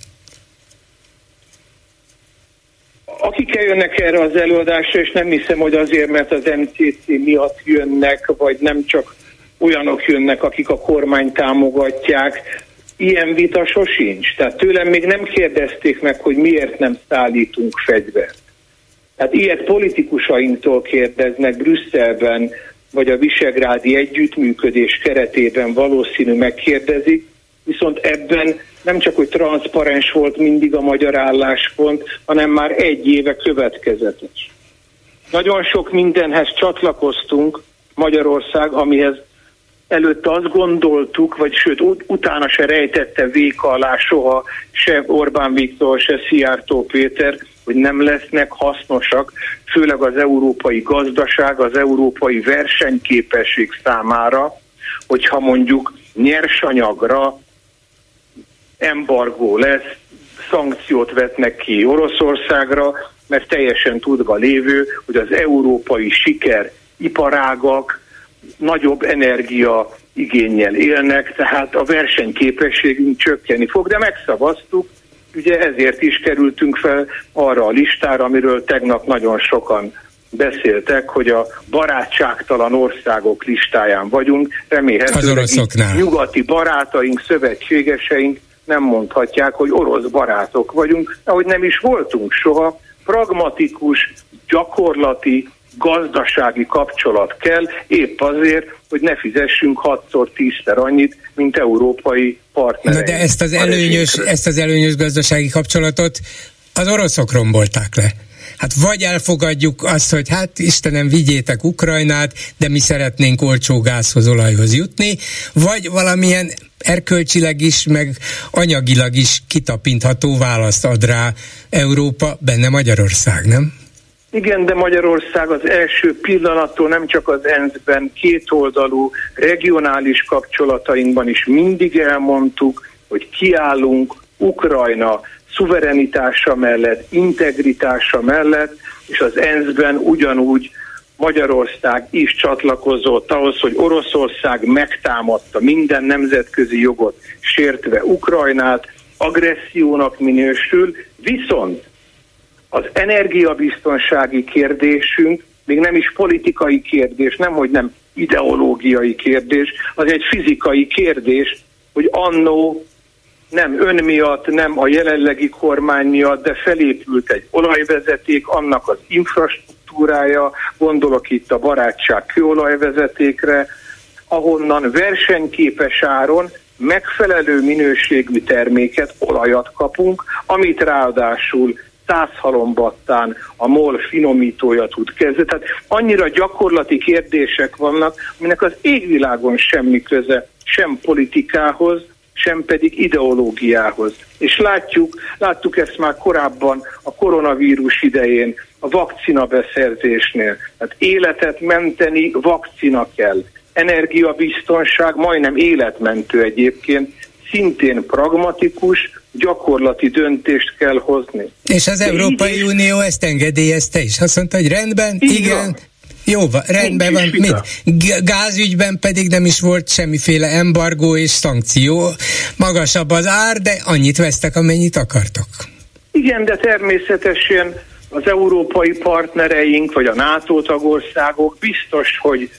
Akik eljönnek erre az előadásra, és nem hiszem, hogy azért, mert az MCC miatt jönnek, vagy nem csak olyanok jönnek, akik a kormány támogatják. Ilyen vita sosincs. Tehát tőlem még nem kérdezték meg, hogy miért nem szállítunk fegyvert. Tehát ilyet politikusainktól kérdeznek Brüsszelben, vagy a Visegrádi együttműködés keretében valószínű megkérdezik, viszont ebben nem csak, hogy transzparens volt mindig a magyar álláspont, hanem már egy éve következetes. Nagyon sok mindenhez csatlakoztunk Magyarország, amihez előtt azt gondoltuk, vagy sőt utána se rejtette véka alá soha se Orbán Viktor, se Szijjártó Péter, hogy nem lesznek hasznosak, főleg az európai gazdaság, az európai versenyképesség számára, hogyha mondjuk nyersanyagra embargó lesz, szankciót vetnek ki Oroszországra, mert teljesen tudva lévő, hogy az európai siker iparágak, nagyobb energia igényel élnek, tehát a versenyképességünk csökkeni fog, de megszavaztuk, ugye ezért is kerültünk fel arra a listára, amiről tegnap nagyon sokan beszéltek, hogy a barátságtalan országok listáján vagyunk. Remélhetőleg nyugati barátaink, szövetségeseink nem mondhatják, hogy orosz barátok vagyunk, ahogy nem is voltunk soha. Pragmatikus, gyakorlati, gazdasági kapcsolat kell, épp azért, hogy ne fizessünk 6-szor, 10-szer annyit, mint európai partnereink. Na de ezt az, előnyös, ezt az előnyös gazdasági kapcsolatot az oroszok rombolták le. Hát vagy elfogadjuk azt, hogy hát Istenem, vigyétek Ukrajnát, de mi szeretnénk olcsó gázhoz, olajhoz jutni, vagy valamilyen erkölcsileg is, meg anyagilag is kitapintható választ ad rá Európa, benne Magyarország, nem? Igen, de Magyarország az első pillanattól nem csak az ENSZ-ben kétoldalú regionális kapcsolatainkban is mindig elmondtuk, hogy kiállunk Ukrajna szuverenitása mellett, integritása mellett, és az ENSZ-ben ugyanúgy Magyarország is csatlakozott ahhoz, hogy Oroszország megtámadta minden nemzetközi jogot, sértve Ukrajnát, agressziónak minősül, viszont az energiabiztonsági kérdésünk még nem is politikai kérdés, nem hogy nem ideológiai kérdés, az egy fizikai kérdés, hogy annó nem ön miatt, nem a jelenlegi kormány miatt, de felépült egy olajvezeték, annak az infrastruktúrája, gondolok itt a barátság kőolajvezetékre, ahonnan versenyképes áron megfelelő minőségű terméket, olajat kapunk, amit ráadásul százhalombattán a MOL finomítója tud kezdeni. Tehát annyira gyakorlati kérdések vannak, aminek az égvilágon semmi köze sem politikához, sem pedig ideológiához. És látjuk, láttuk ezt már korábban a koronavírus idején, a vakcina beszerzésnél. Tehát életet menteni vakcina kell. Energiabiztonság majdnem életmentő egyébként, szintén pragmatikus, gyakorlati döntést kell hozni. És az Európai is... Unió ezt engedélyezte is. Azt mondta, hogy rendben, Így igen, van. Jó, rendben van. Mit? Gázügyben pedig nem is volt semmiféle embargó és szankció. Magasabb az ár, de annyit vesztek, amennyit akartok. Igen, de természetesen az európai partnereink, vagy a NATO tagországok biztos, hogy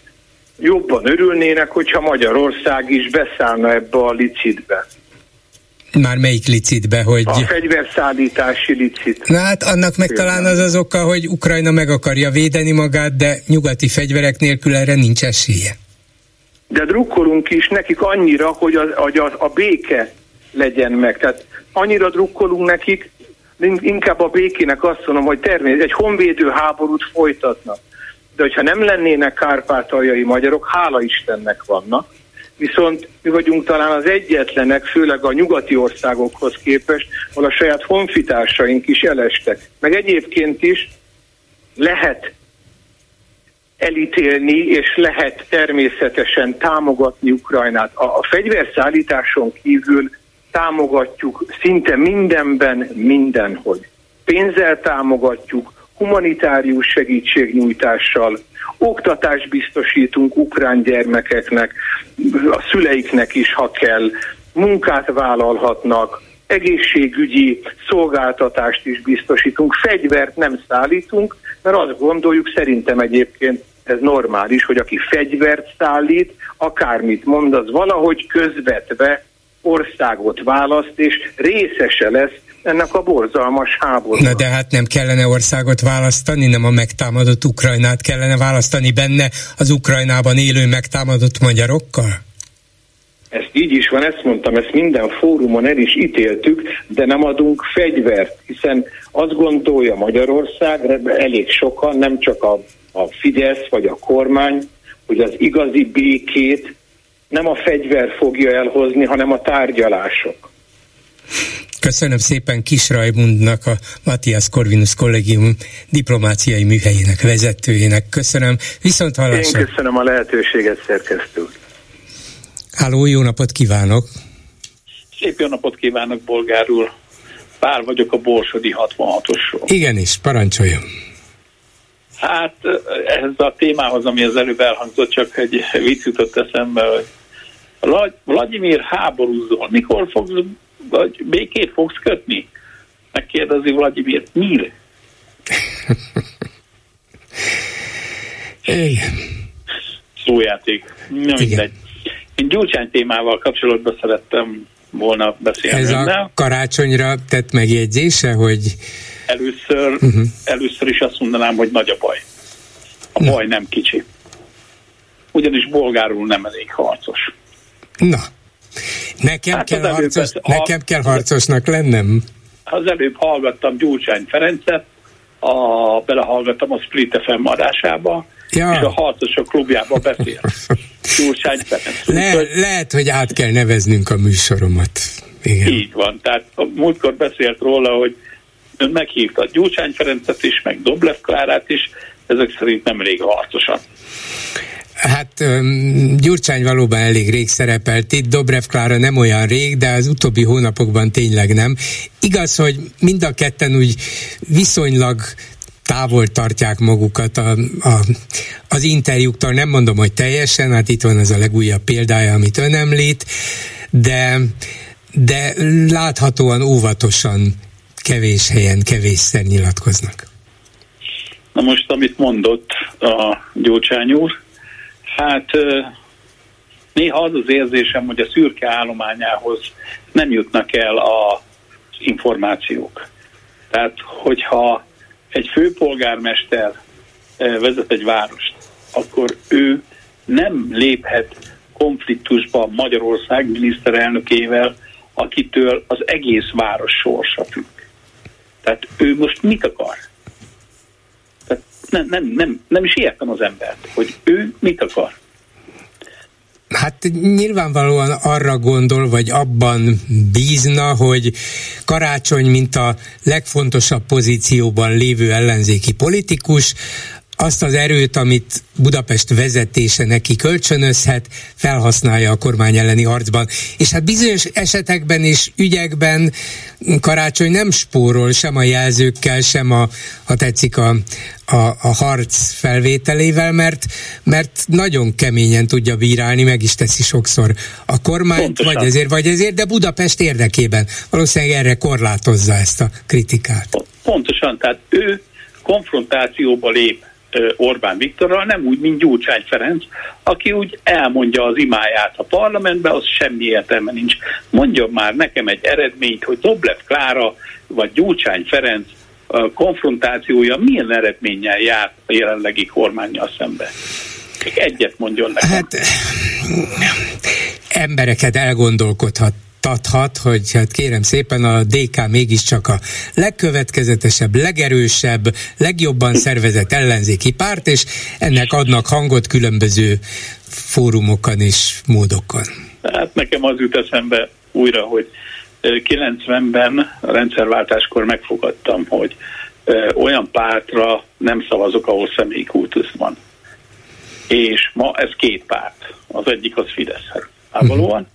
jobban örülnének, hogyha Magyarország is beszállna ebbe a licitbe. Már melyik licitbe, hogy... A fegyverszállítási licit. Na hát annak meg talán az az oka, hogy Ukrajna meg akarja védeni magát, de nyugati fegyverek nélkül erre nincs esélye. De drukkolunk is nekik annyira, hogy, az, hogy az, a béke legyen meg. Tehát annyira drukkolunk nekik, inkább a békének azt mondom, hogy természetesen egy honvédő háborút folytatnak. De hogyha nem lennének kárpátaljai magyarok, hála Istennek vannak, viszont mi vagyunk talán az egyetlenek, főleg a nyugati országokhoz képest, ahol a saját honfitársaink is elestek. Meg egyébként is lehet elítélni, és lehet természetesen támogatni Ukrajnát. A, a fegyverszállításon kívül támogatjuk szinte mindenben, mindenhogy. Pénzzel támogatjuk, humanitárius segítségnyújtással, oktatást biztosítunk ukrán gyermekeknek, a szüleiknek is, ha kell, munkát vállalhatnak, egészségügyi szolgáltatást is biztosítunk, fegyvert nem szállítunk, mert azt gondoljuk, szerintem egyébként ez normális, hogy aki fegyvert szállít, akármit mond, az valahogy közvetve országot választ, és részese lesz ennek a borzalmas háború. Na de hát nem kellene országot választani, nem a megtámadott Ukrajnát kellene választani benne az Ukrajnában élő megtámadott magyarokkal? Ezt így is van, ezt mondtam, ezt minden fórumon el is ítéltük, de nem adunk fegyvert, hiszen azt gondolja Magyarország, elég sokan, nem csak a, a Fidesz vagy a kormány, hogy az igazi békét nem a fegyver fogja elhozni, hanem a tárgyalások. Köszönöm szépen Kis Rajmundnak, a Matthias Corvinus Kollégium diplomáciai műhelyének vezetőjének. Köszönöm. Viszont hallásra. Én köszönöm a lehetőséget, szerkesztő. Háló, jó napot kívánok! Szép jó napot kívánok, bolgár úr! Pár vagyok a Borsodi 66-osról. Igenis, parancsoljon! Hát ehhez a témához, ami az előbb elhangzott, csak egy vicc jutott eszembe, hogy Vladimir háborúzol, mikor fogsz, vagy békét fogsz kötni? Megkérdezi Vladimir? [laughs] Igen. Szójáték. Nem mindegy. Én Gyurcsány témával kapcsolatban szerettem volna beszélni. Ez a karácsonyra tett megjegyzése, hogy Először, uh-huh. először is azt mondanám, hogy nagy a baj. A baj nem kicsi. Ugyanis bolgárul nem elég harcos. Na, nekem, hát kell, harcos, persze, nekem kell harcosnak lennem. Az előbb hallgattam Gyurcsány Ferencet, a, belehallgattam a Split FM adásába, ja. és a harcosok klubjába beszél. [laughs] Gyurcsány Ferenc. Le, lehet, hogy át kell neveznünk a műsoromat. Igen. Így van. Tehát múltkor beszélt róla, hogy ön meghívta Gyurcsány Ferencet is, meg Doblev Klárát is, ezek szerint nem elég harcosan. Hát Gyurcsány valóban elég rég szerepelt itt, Dobrev Klára nem olyan rég, de az utóbbi hónapokban tényleg nem. Igaz, hogy mind a ketten úgy viszonylag távol tartják magukat a, a, az interjúktól, nem mondom, hogy teljesen, hát itt van ez a legújabb példája, amit ön említ, de, de láthatóan óvatosan kevés helyen, kevésszer nyilatkoznak. Na most, amit mondott a Gyurcsány úr, hát néha az az érzésem, hogy a szürke állományához nem jutnak el az információk. Tehát, hogyha egy főpolgármester vezet egy várost, akkor ő nem léphet konfliktusba Magyarország miniszterelnökével, akitől az egész város sorsa függ. Tehát ő most mit akar? Nem, nem, nem, nem is értem az embert, hogy ő mit akar. Hát nyilvánvalóan arra gondol, vagy abban bízna, hogy karácsony, mint a legfontosabb pozícióban lévő ellenzéki politikus, azt az erőt, amit Budapest vezetése neki kölcsönözhet, felhasználja a kormány elleni harcban. És hát bizonyos esetekben és ügyekben Karácsony nem spórol sem a jelzőkkel, sem a, ha tetszik, a, a, a harc felvételével, mert, mert nagyon keményen tudja bírálni, meg is teszi sokszor a kormányt, Pontosan. vagy ezért, vagy ezért, de Budapest érdekében. Valószínűleg erre korlátozza ezt a kritikát. Pontosan, tehát ő konfrontációba lép Orbán Viktorral, nem úgy, mint Gyurcsány Ferenc, aki úgy elmondja az imáját a parlamentbe, az semmi értelme nincs. Mondjon már nekem egy eredményt, hogy Doblev Klára vagy Gyurcsány Ferenc konfrontációja milyen eredménnyel járt a jelenlegi kormányjal szembe. Egyet mondjon nekem. Hát embereket elgondolkodhat adhat, hogy hát kérem szépen a DK mégiscsak a legkövetkezetesebb, legerősebb, legjobban szervezett ellenzéki párt, és ennek adnak hangot különböző fórumokon és módokon. Hát nekem az jut eszembe újra, hogy 90-ben a rendszerváltáskor megfogadtam, hogy olyan pártra nem szavazok, ahol személyi kultusz van. És ma ez két párt. Az egyik az Fidesz. Valóan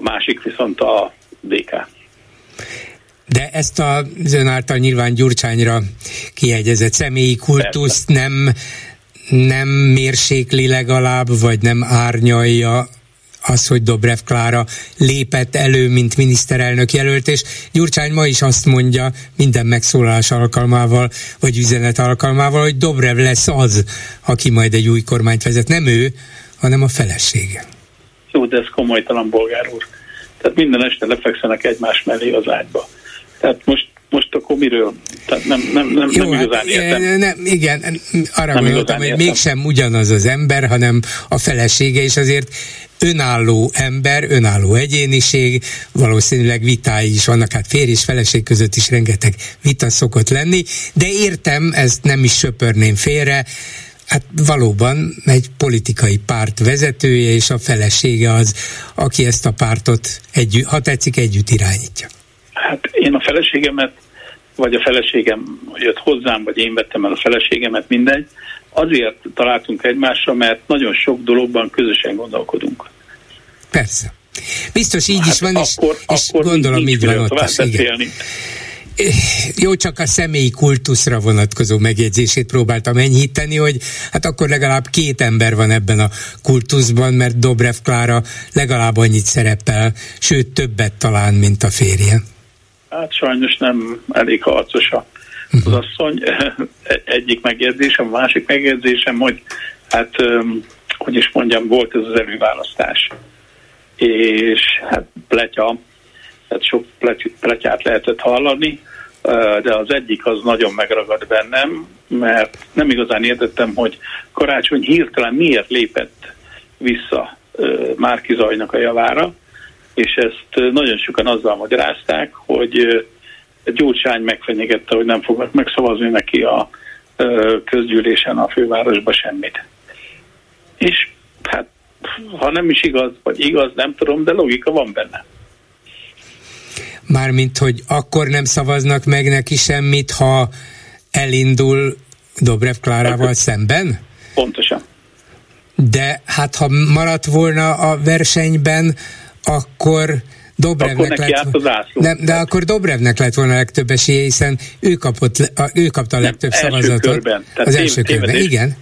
a másik viszont a DK. De ezt a ön által nyilván Gyurcsányra kiegyezett személyi kultuszt nem, nem mérsékli legalább, vagy nem árnyalja az, hogy Dobrev Klára lépett elő, mint miniszterelnök jelölt, és Gyurcsány ma is azt mondja minden megszólalás alkalmával, vagy üzenet alkalmával, hogy Dobrev lesz az, aki majd egy új kormányt vezet. Nem ő, hanem a felesége. Jó, de ez komolytalan bolgár úr. Tehát minden este lefekszenek egymás mellé az ágyba. Tehát most most akkor miről? Tehát nem, nem, nem, Jó, nem igazán hát, értem. Nem, igen, arra nem gondoltam, hogy értem. mégsem ugyanaz az ember, hanem a felesége, és azért önálló ember, önálló egyéniség, valószínűleg vitái is vannak, hát férj és feleség között is rengeteg vita szokott lenni, de értem, ezt nem is söpörném félre, hát valóban egy politikai párt vezetője és a felesége az, aki ezt a pártot együtt, ha tetszik, együtt irányítja. Hát én a feleségemet, vagy a feleségem jött hozzám, vagy én vettem el a feleségemet, mindegy, azért találtunk egymásra, mert nagyon sok dologban közösen gondolkodunk. Persze. Biztos így hát is van, és, akkor, és akkor gondolom így van ott is. Igen jó, csak a személyi kultuszra vonatkozó megjegyzését próbáltam enyhíteni, hogy hát akkor legalább két ember van ebben a kultuszban, mert Dobrev Klára legalább annyit szerepel, sőt többet talán, mint a férje. Hát sajnos nem elég harcos az uh-huh. asszony. [laughs] Egyik megjegyzésem, a másik megjegyzésem, hogy hát, hogy is mondjam, volt ez az előválasztás. És hát pletya, tehát sok pletyát lehetett hallani, de az egyik az nagyon megragad bennem, mert nem igazán értettem, hogy Karácsony hirtelen miért lépett vissza Márki Zajnak a javára, és ezt nagyon sokan azzal magyarázták, hogy Gyurcsány megfenyegette, hogy nem fognak megszavazni neki a közgyűlésen a fővárosba semmit. És hát, ha nem is igaz, vagy igaz, nem tudom, de logika van benne. Mármint, hogy akkor nem szavaznak meg neki semmit, ha elindul Dobrev Klárával szemben? Pontosan. De hát ha maradt volna a versenyben, akkor Dobrevnek akkor lett, volna, nem, de akkor Dobrevnek lett volna a legtöbb esélye, hiszen ő, kapott, ő kapta a legtöbb nem, szavazatot. Első körben. Tehát az első körben, igen.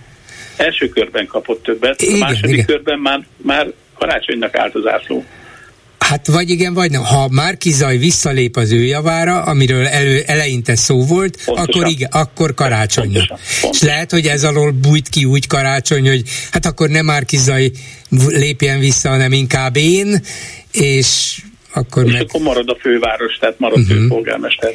Első körben kapott többet, igen, a második igen. körben már, már karácsonynak állt az ászló. Hát vagy igen, vagy nem. Ha Márki Zaj visszalép az ő javára, amiről elő, eleinte szó volt, akkor igen, akkor karácsonyra. És lehet, hogy ez alól bújt ki úgy karácsony, hogy hát akkor nem Márki Zaj lépjen vissza, hanem inkább én, és akkor és meg... akkor marad a főváros, tehát marad uh-huh. főpolgármester.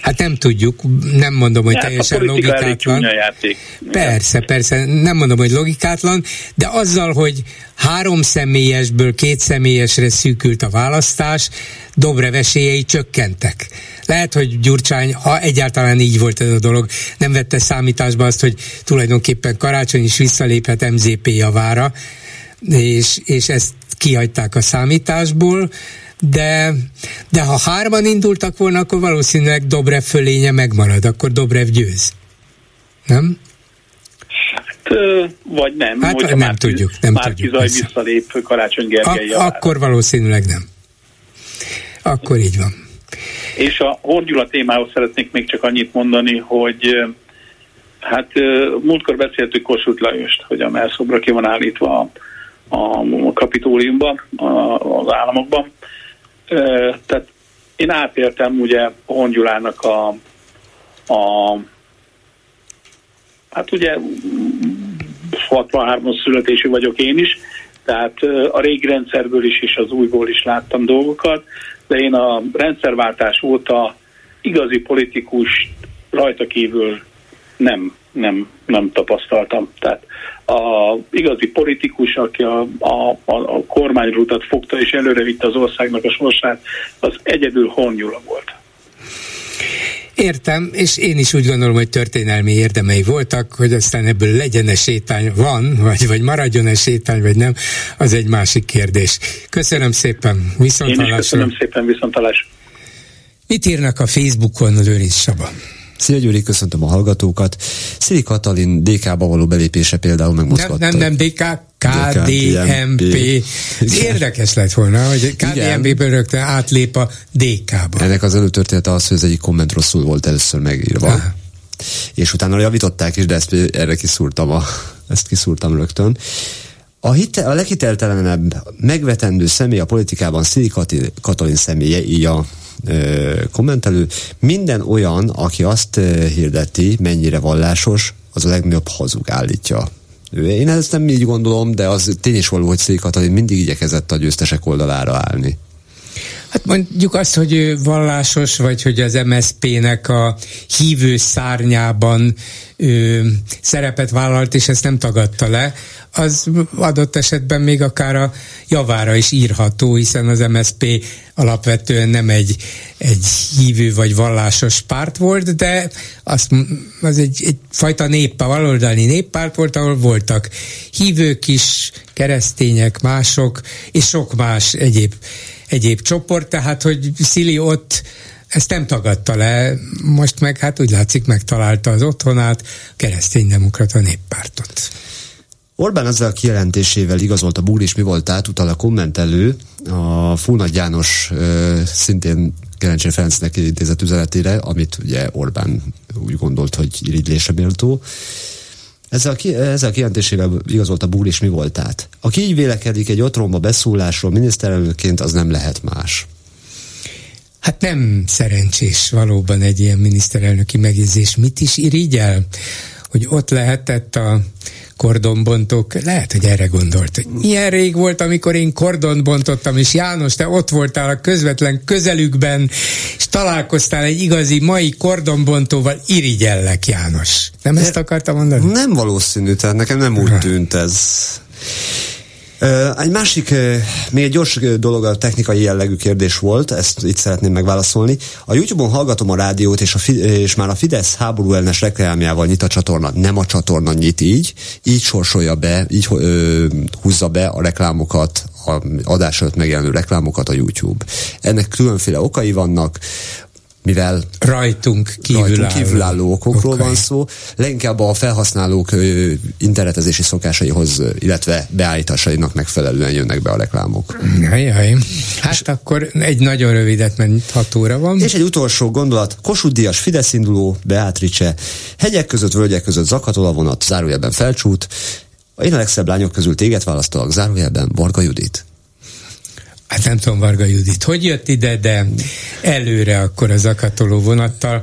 Hát nem tudjuk, nem mondom, hogy hát teljesen logikátlan. Játék. Persze, persze, nem mondom, hogy logikátlan, de azzal, hogy három személyesből két személyesre szűkült a választás, Dobrev esélyei csökkentek. Lehet, hogy Gyurcsány, ha egyáltalán így volt ez a dolog, nem vette számításba azt, hogy tulajdonképpen Karácsony is visszaléphet MZP javára, és, és ezt kihagyták a számításból, de, de ha hárman indultak volna, akkor valószínűleg Dobrev fölénye megmarad, akkor Dobrev győz. Nem? vagy nem. Hát nem már, tudjuk, nem már tudjuk. Már visszalép Karácsony Gergely A, Akkor valószínűleg nem. Akkor így van. És a Horgyula témához szeretnék még csak annyit mondani, hogy hát múltkor beszéltük Kossuth Lajost, hogy a melszobra ki van állítva a, a kapitóliumban, az államokban. Tehát én átéltem ugye Hongyulának a, a hát ugye 63-as születésű vagyok én is, tehát a régi rendszerből is és az újból is láttam dolgokat, de én a rendszerváltás óta igazi politikus rajta kívül nem, nem, nem tapasztaltam. Tehát a igazi politikus, aki a, a, a, a kormányrutat fogta és előre vitte az országnak a sorsát, az egyedül Honnyula volt. Értem, és én is úgy gondolom, hogy történelmi érdemei voltak, hogy aztán ebből legyen-e sétány, van, vagy, vagy maradjon-e sétány, vagy nem, az egy másik kérdés. Köszönöm szépen, viszont Én is köszönöm szépen, viszont Mit írnak a Facebookon, Lőrinc Saba? Szia Gyuri, köszöntöm a hallgatókat. Szili Katalin DK-ba való belépése például megmozgatta. Nem, nem, nem DK, KDMP. Érdekes lett volna, hogy KDMP-ből rögtön átlép a DK-ba. Ennek az előtörténete az, hogy az egyik komment rosszul volt először megírva. Aha. És utána javították is, de ezt erre kiszúrtam, a, ezt kiszúrtam rögtön. A, hite, a leghiteltelenebb megvetendő személy a politikában Szili Katalin személye, így a kommentelő, minden olyan, aki azt hirdeti, mennyire vallásos, az a legnagyobb hazug állítja. Én ezt nem így gondolom, de az tény is való, hogy Szék Katalin mindig igyekezett a győztesek oldalára állni. Hát mondjuk azt, hogy ő vallásos, vagy hogy az MSZP-nek a hívő szárnyában ő, szerepet vállalt, és ezt nem tagadta le, az adott esetben még akár a javára is írható, hiszen az MSP alapvetően nem egy, egy hívő vagy vallásos párt volt, de azt, az egy, egy fajta néppárt, valoldali néppárt volt, ahol voltak hívők is, keresztények, mások, és sok más egyéb, egyéb csoport, tehát hogy Szili ott ezt nem tagadta le, most meg hát úgy látszik megtalálta az otthonát, kereszténydemokrata néppártot. Orbán ezzel a kijelentésével igazolt a búr mi volt át, utal a kommentelő a Fúnagy János szintén Kerencse Ferencnek intézett üzenetére, amit ugye Orbán úgy gondolt, hogy irigylésre méltó. Ezzel a, ezzel a kijelentésével igazolt a búr mi volt át. Aki így vélekedik egy otthonba beszólásról miniszterelnőként, az nem lehet más. Hát nem szerencsés valóban egy ilyen miniszterelnöki megjegyzés. Mit is irigyel? Hogy ott lehetett a kordonbontók, lehet, hogy erre gondolt, hogy milyen rég volt, amikor én kordont bontottam, és János, te ott voltál a közvetlen közelükben, és találkoztál egy igazi mai kordonbontóval, irigyellek, János. Nem De ezt akartam mondani? Nem valószínű, tehát nekem nem úgy tűnt ez. Egy másik, még egy gyors dolog, a technikai jellegű kérdés volt, ezt itt szeretném megválaszolni. A YouTube-on hallgatom a rádiót, és, a, és már a Fidesz háború ellenes reklámjával nyit a csatorna. Nem a csatorna nyit így, így sorsolja be, így ö, húzza be a reklámokat, a adás előtt megjelenő reklámokat a YouTube. Ennek különféle okai vannak mivel rajtunk kívülálló, rajtunk kívülálló okokról okay. van szó, leginkább a felhasználók ö, internetezési szokásaihoz, illetve beállításainak megfelelően jönnek be a reklámok. Jaj, Hát és, akkor egy nagyon rövidet, mert 6 óra van. És egy utolsó gondolat, Kossuth Díjas Fidesz induló, Beatrice, hegyek között, völgyek között zakatol a vonat, zárójelben felcsút, én a legszebb lányok közül téged választalak, zárójelben Varga Judit hát nem tudom, Varga Judit, hogy jött ide, de előre akkor az akatoló vonattal.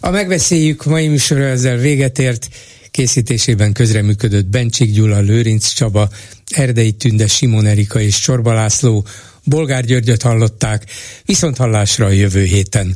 A megbeszéljük mai műsorra ezzel véget ért, készítésében közreműködött Bencsik Gyula, Lőrinc Csaba, Erdei Tünde, Simon Erika és Csorba László, Bolgár Györgyöt hallották, viszont hallásra a jövő héten.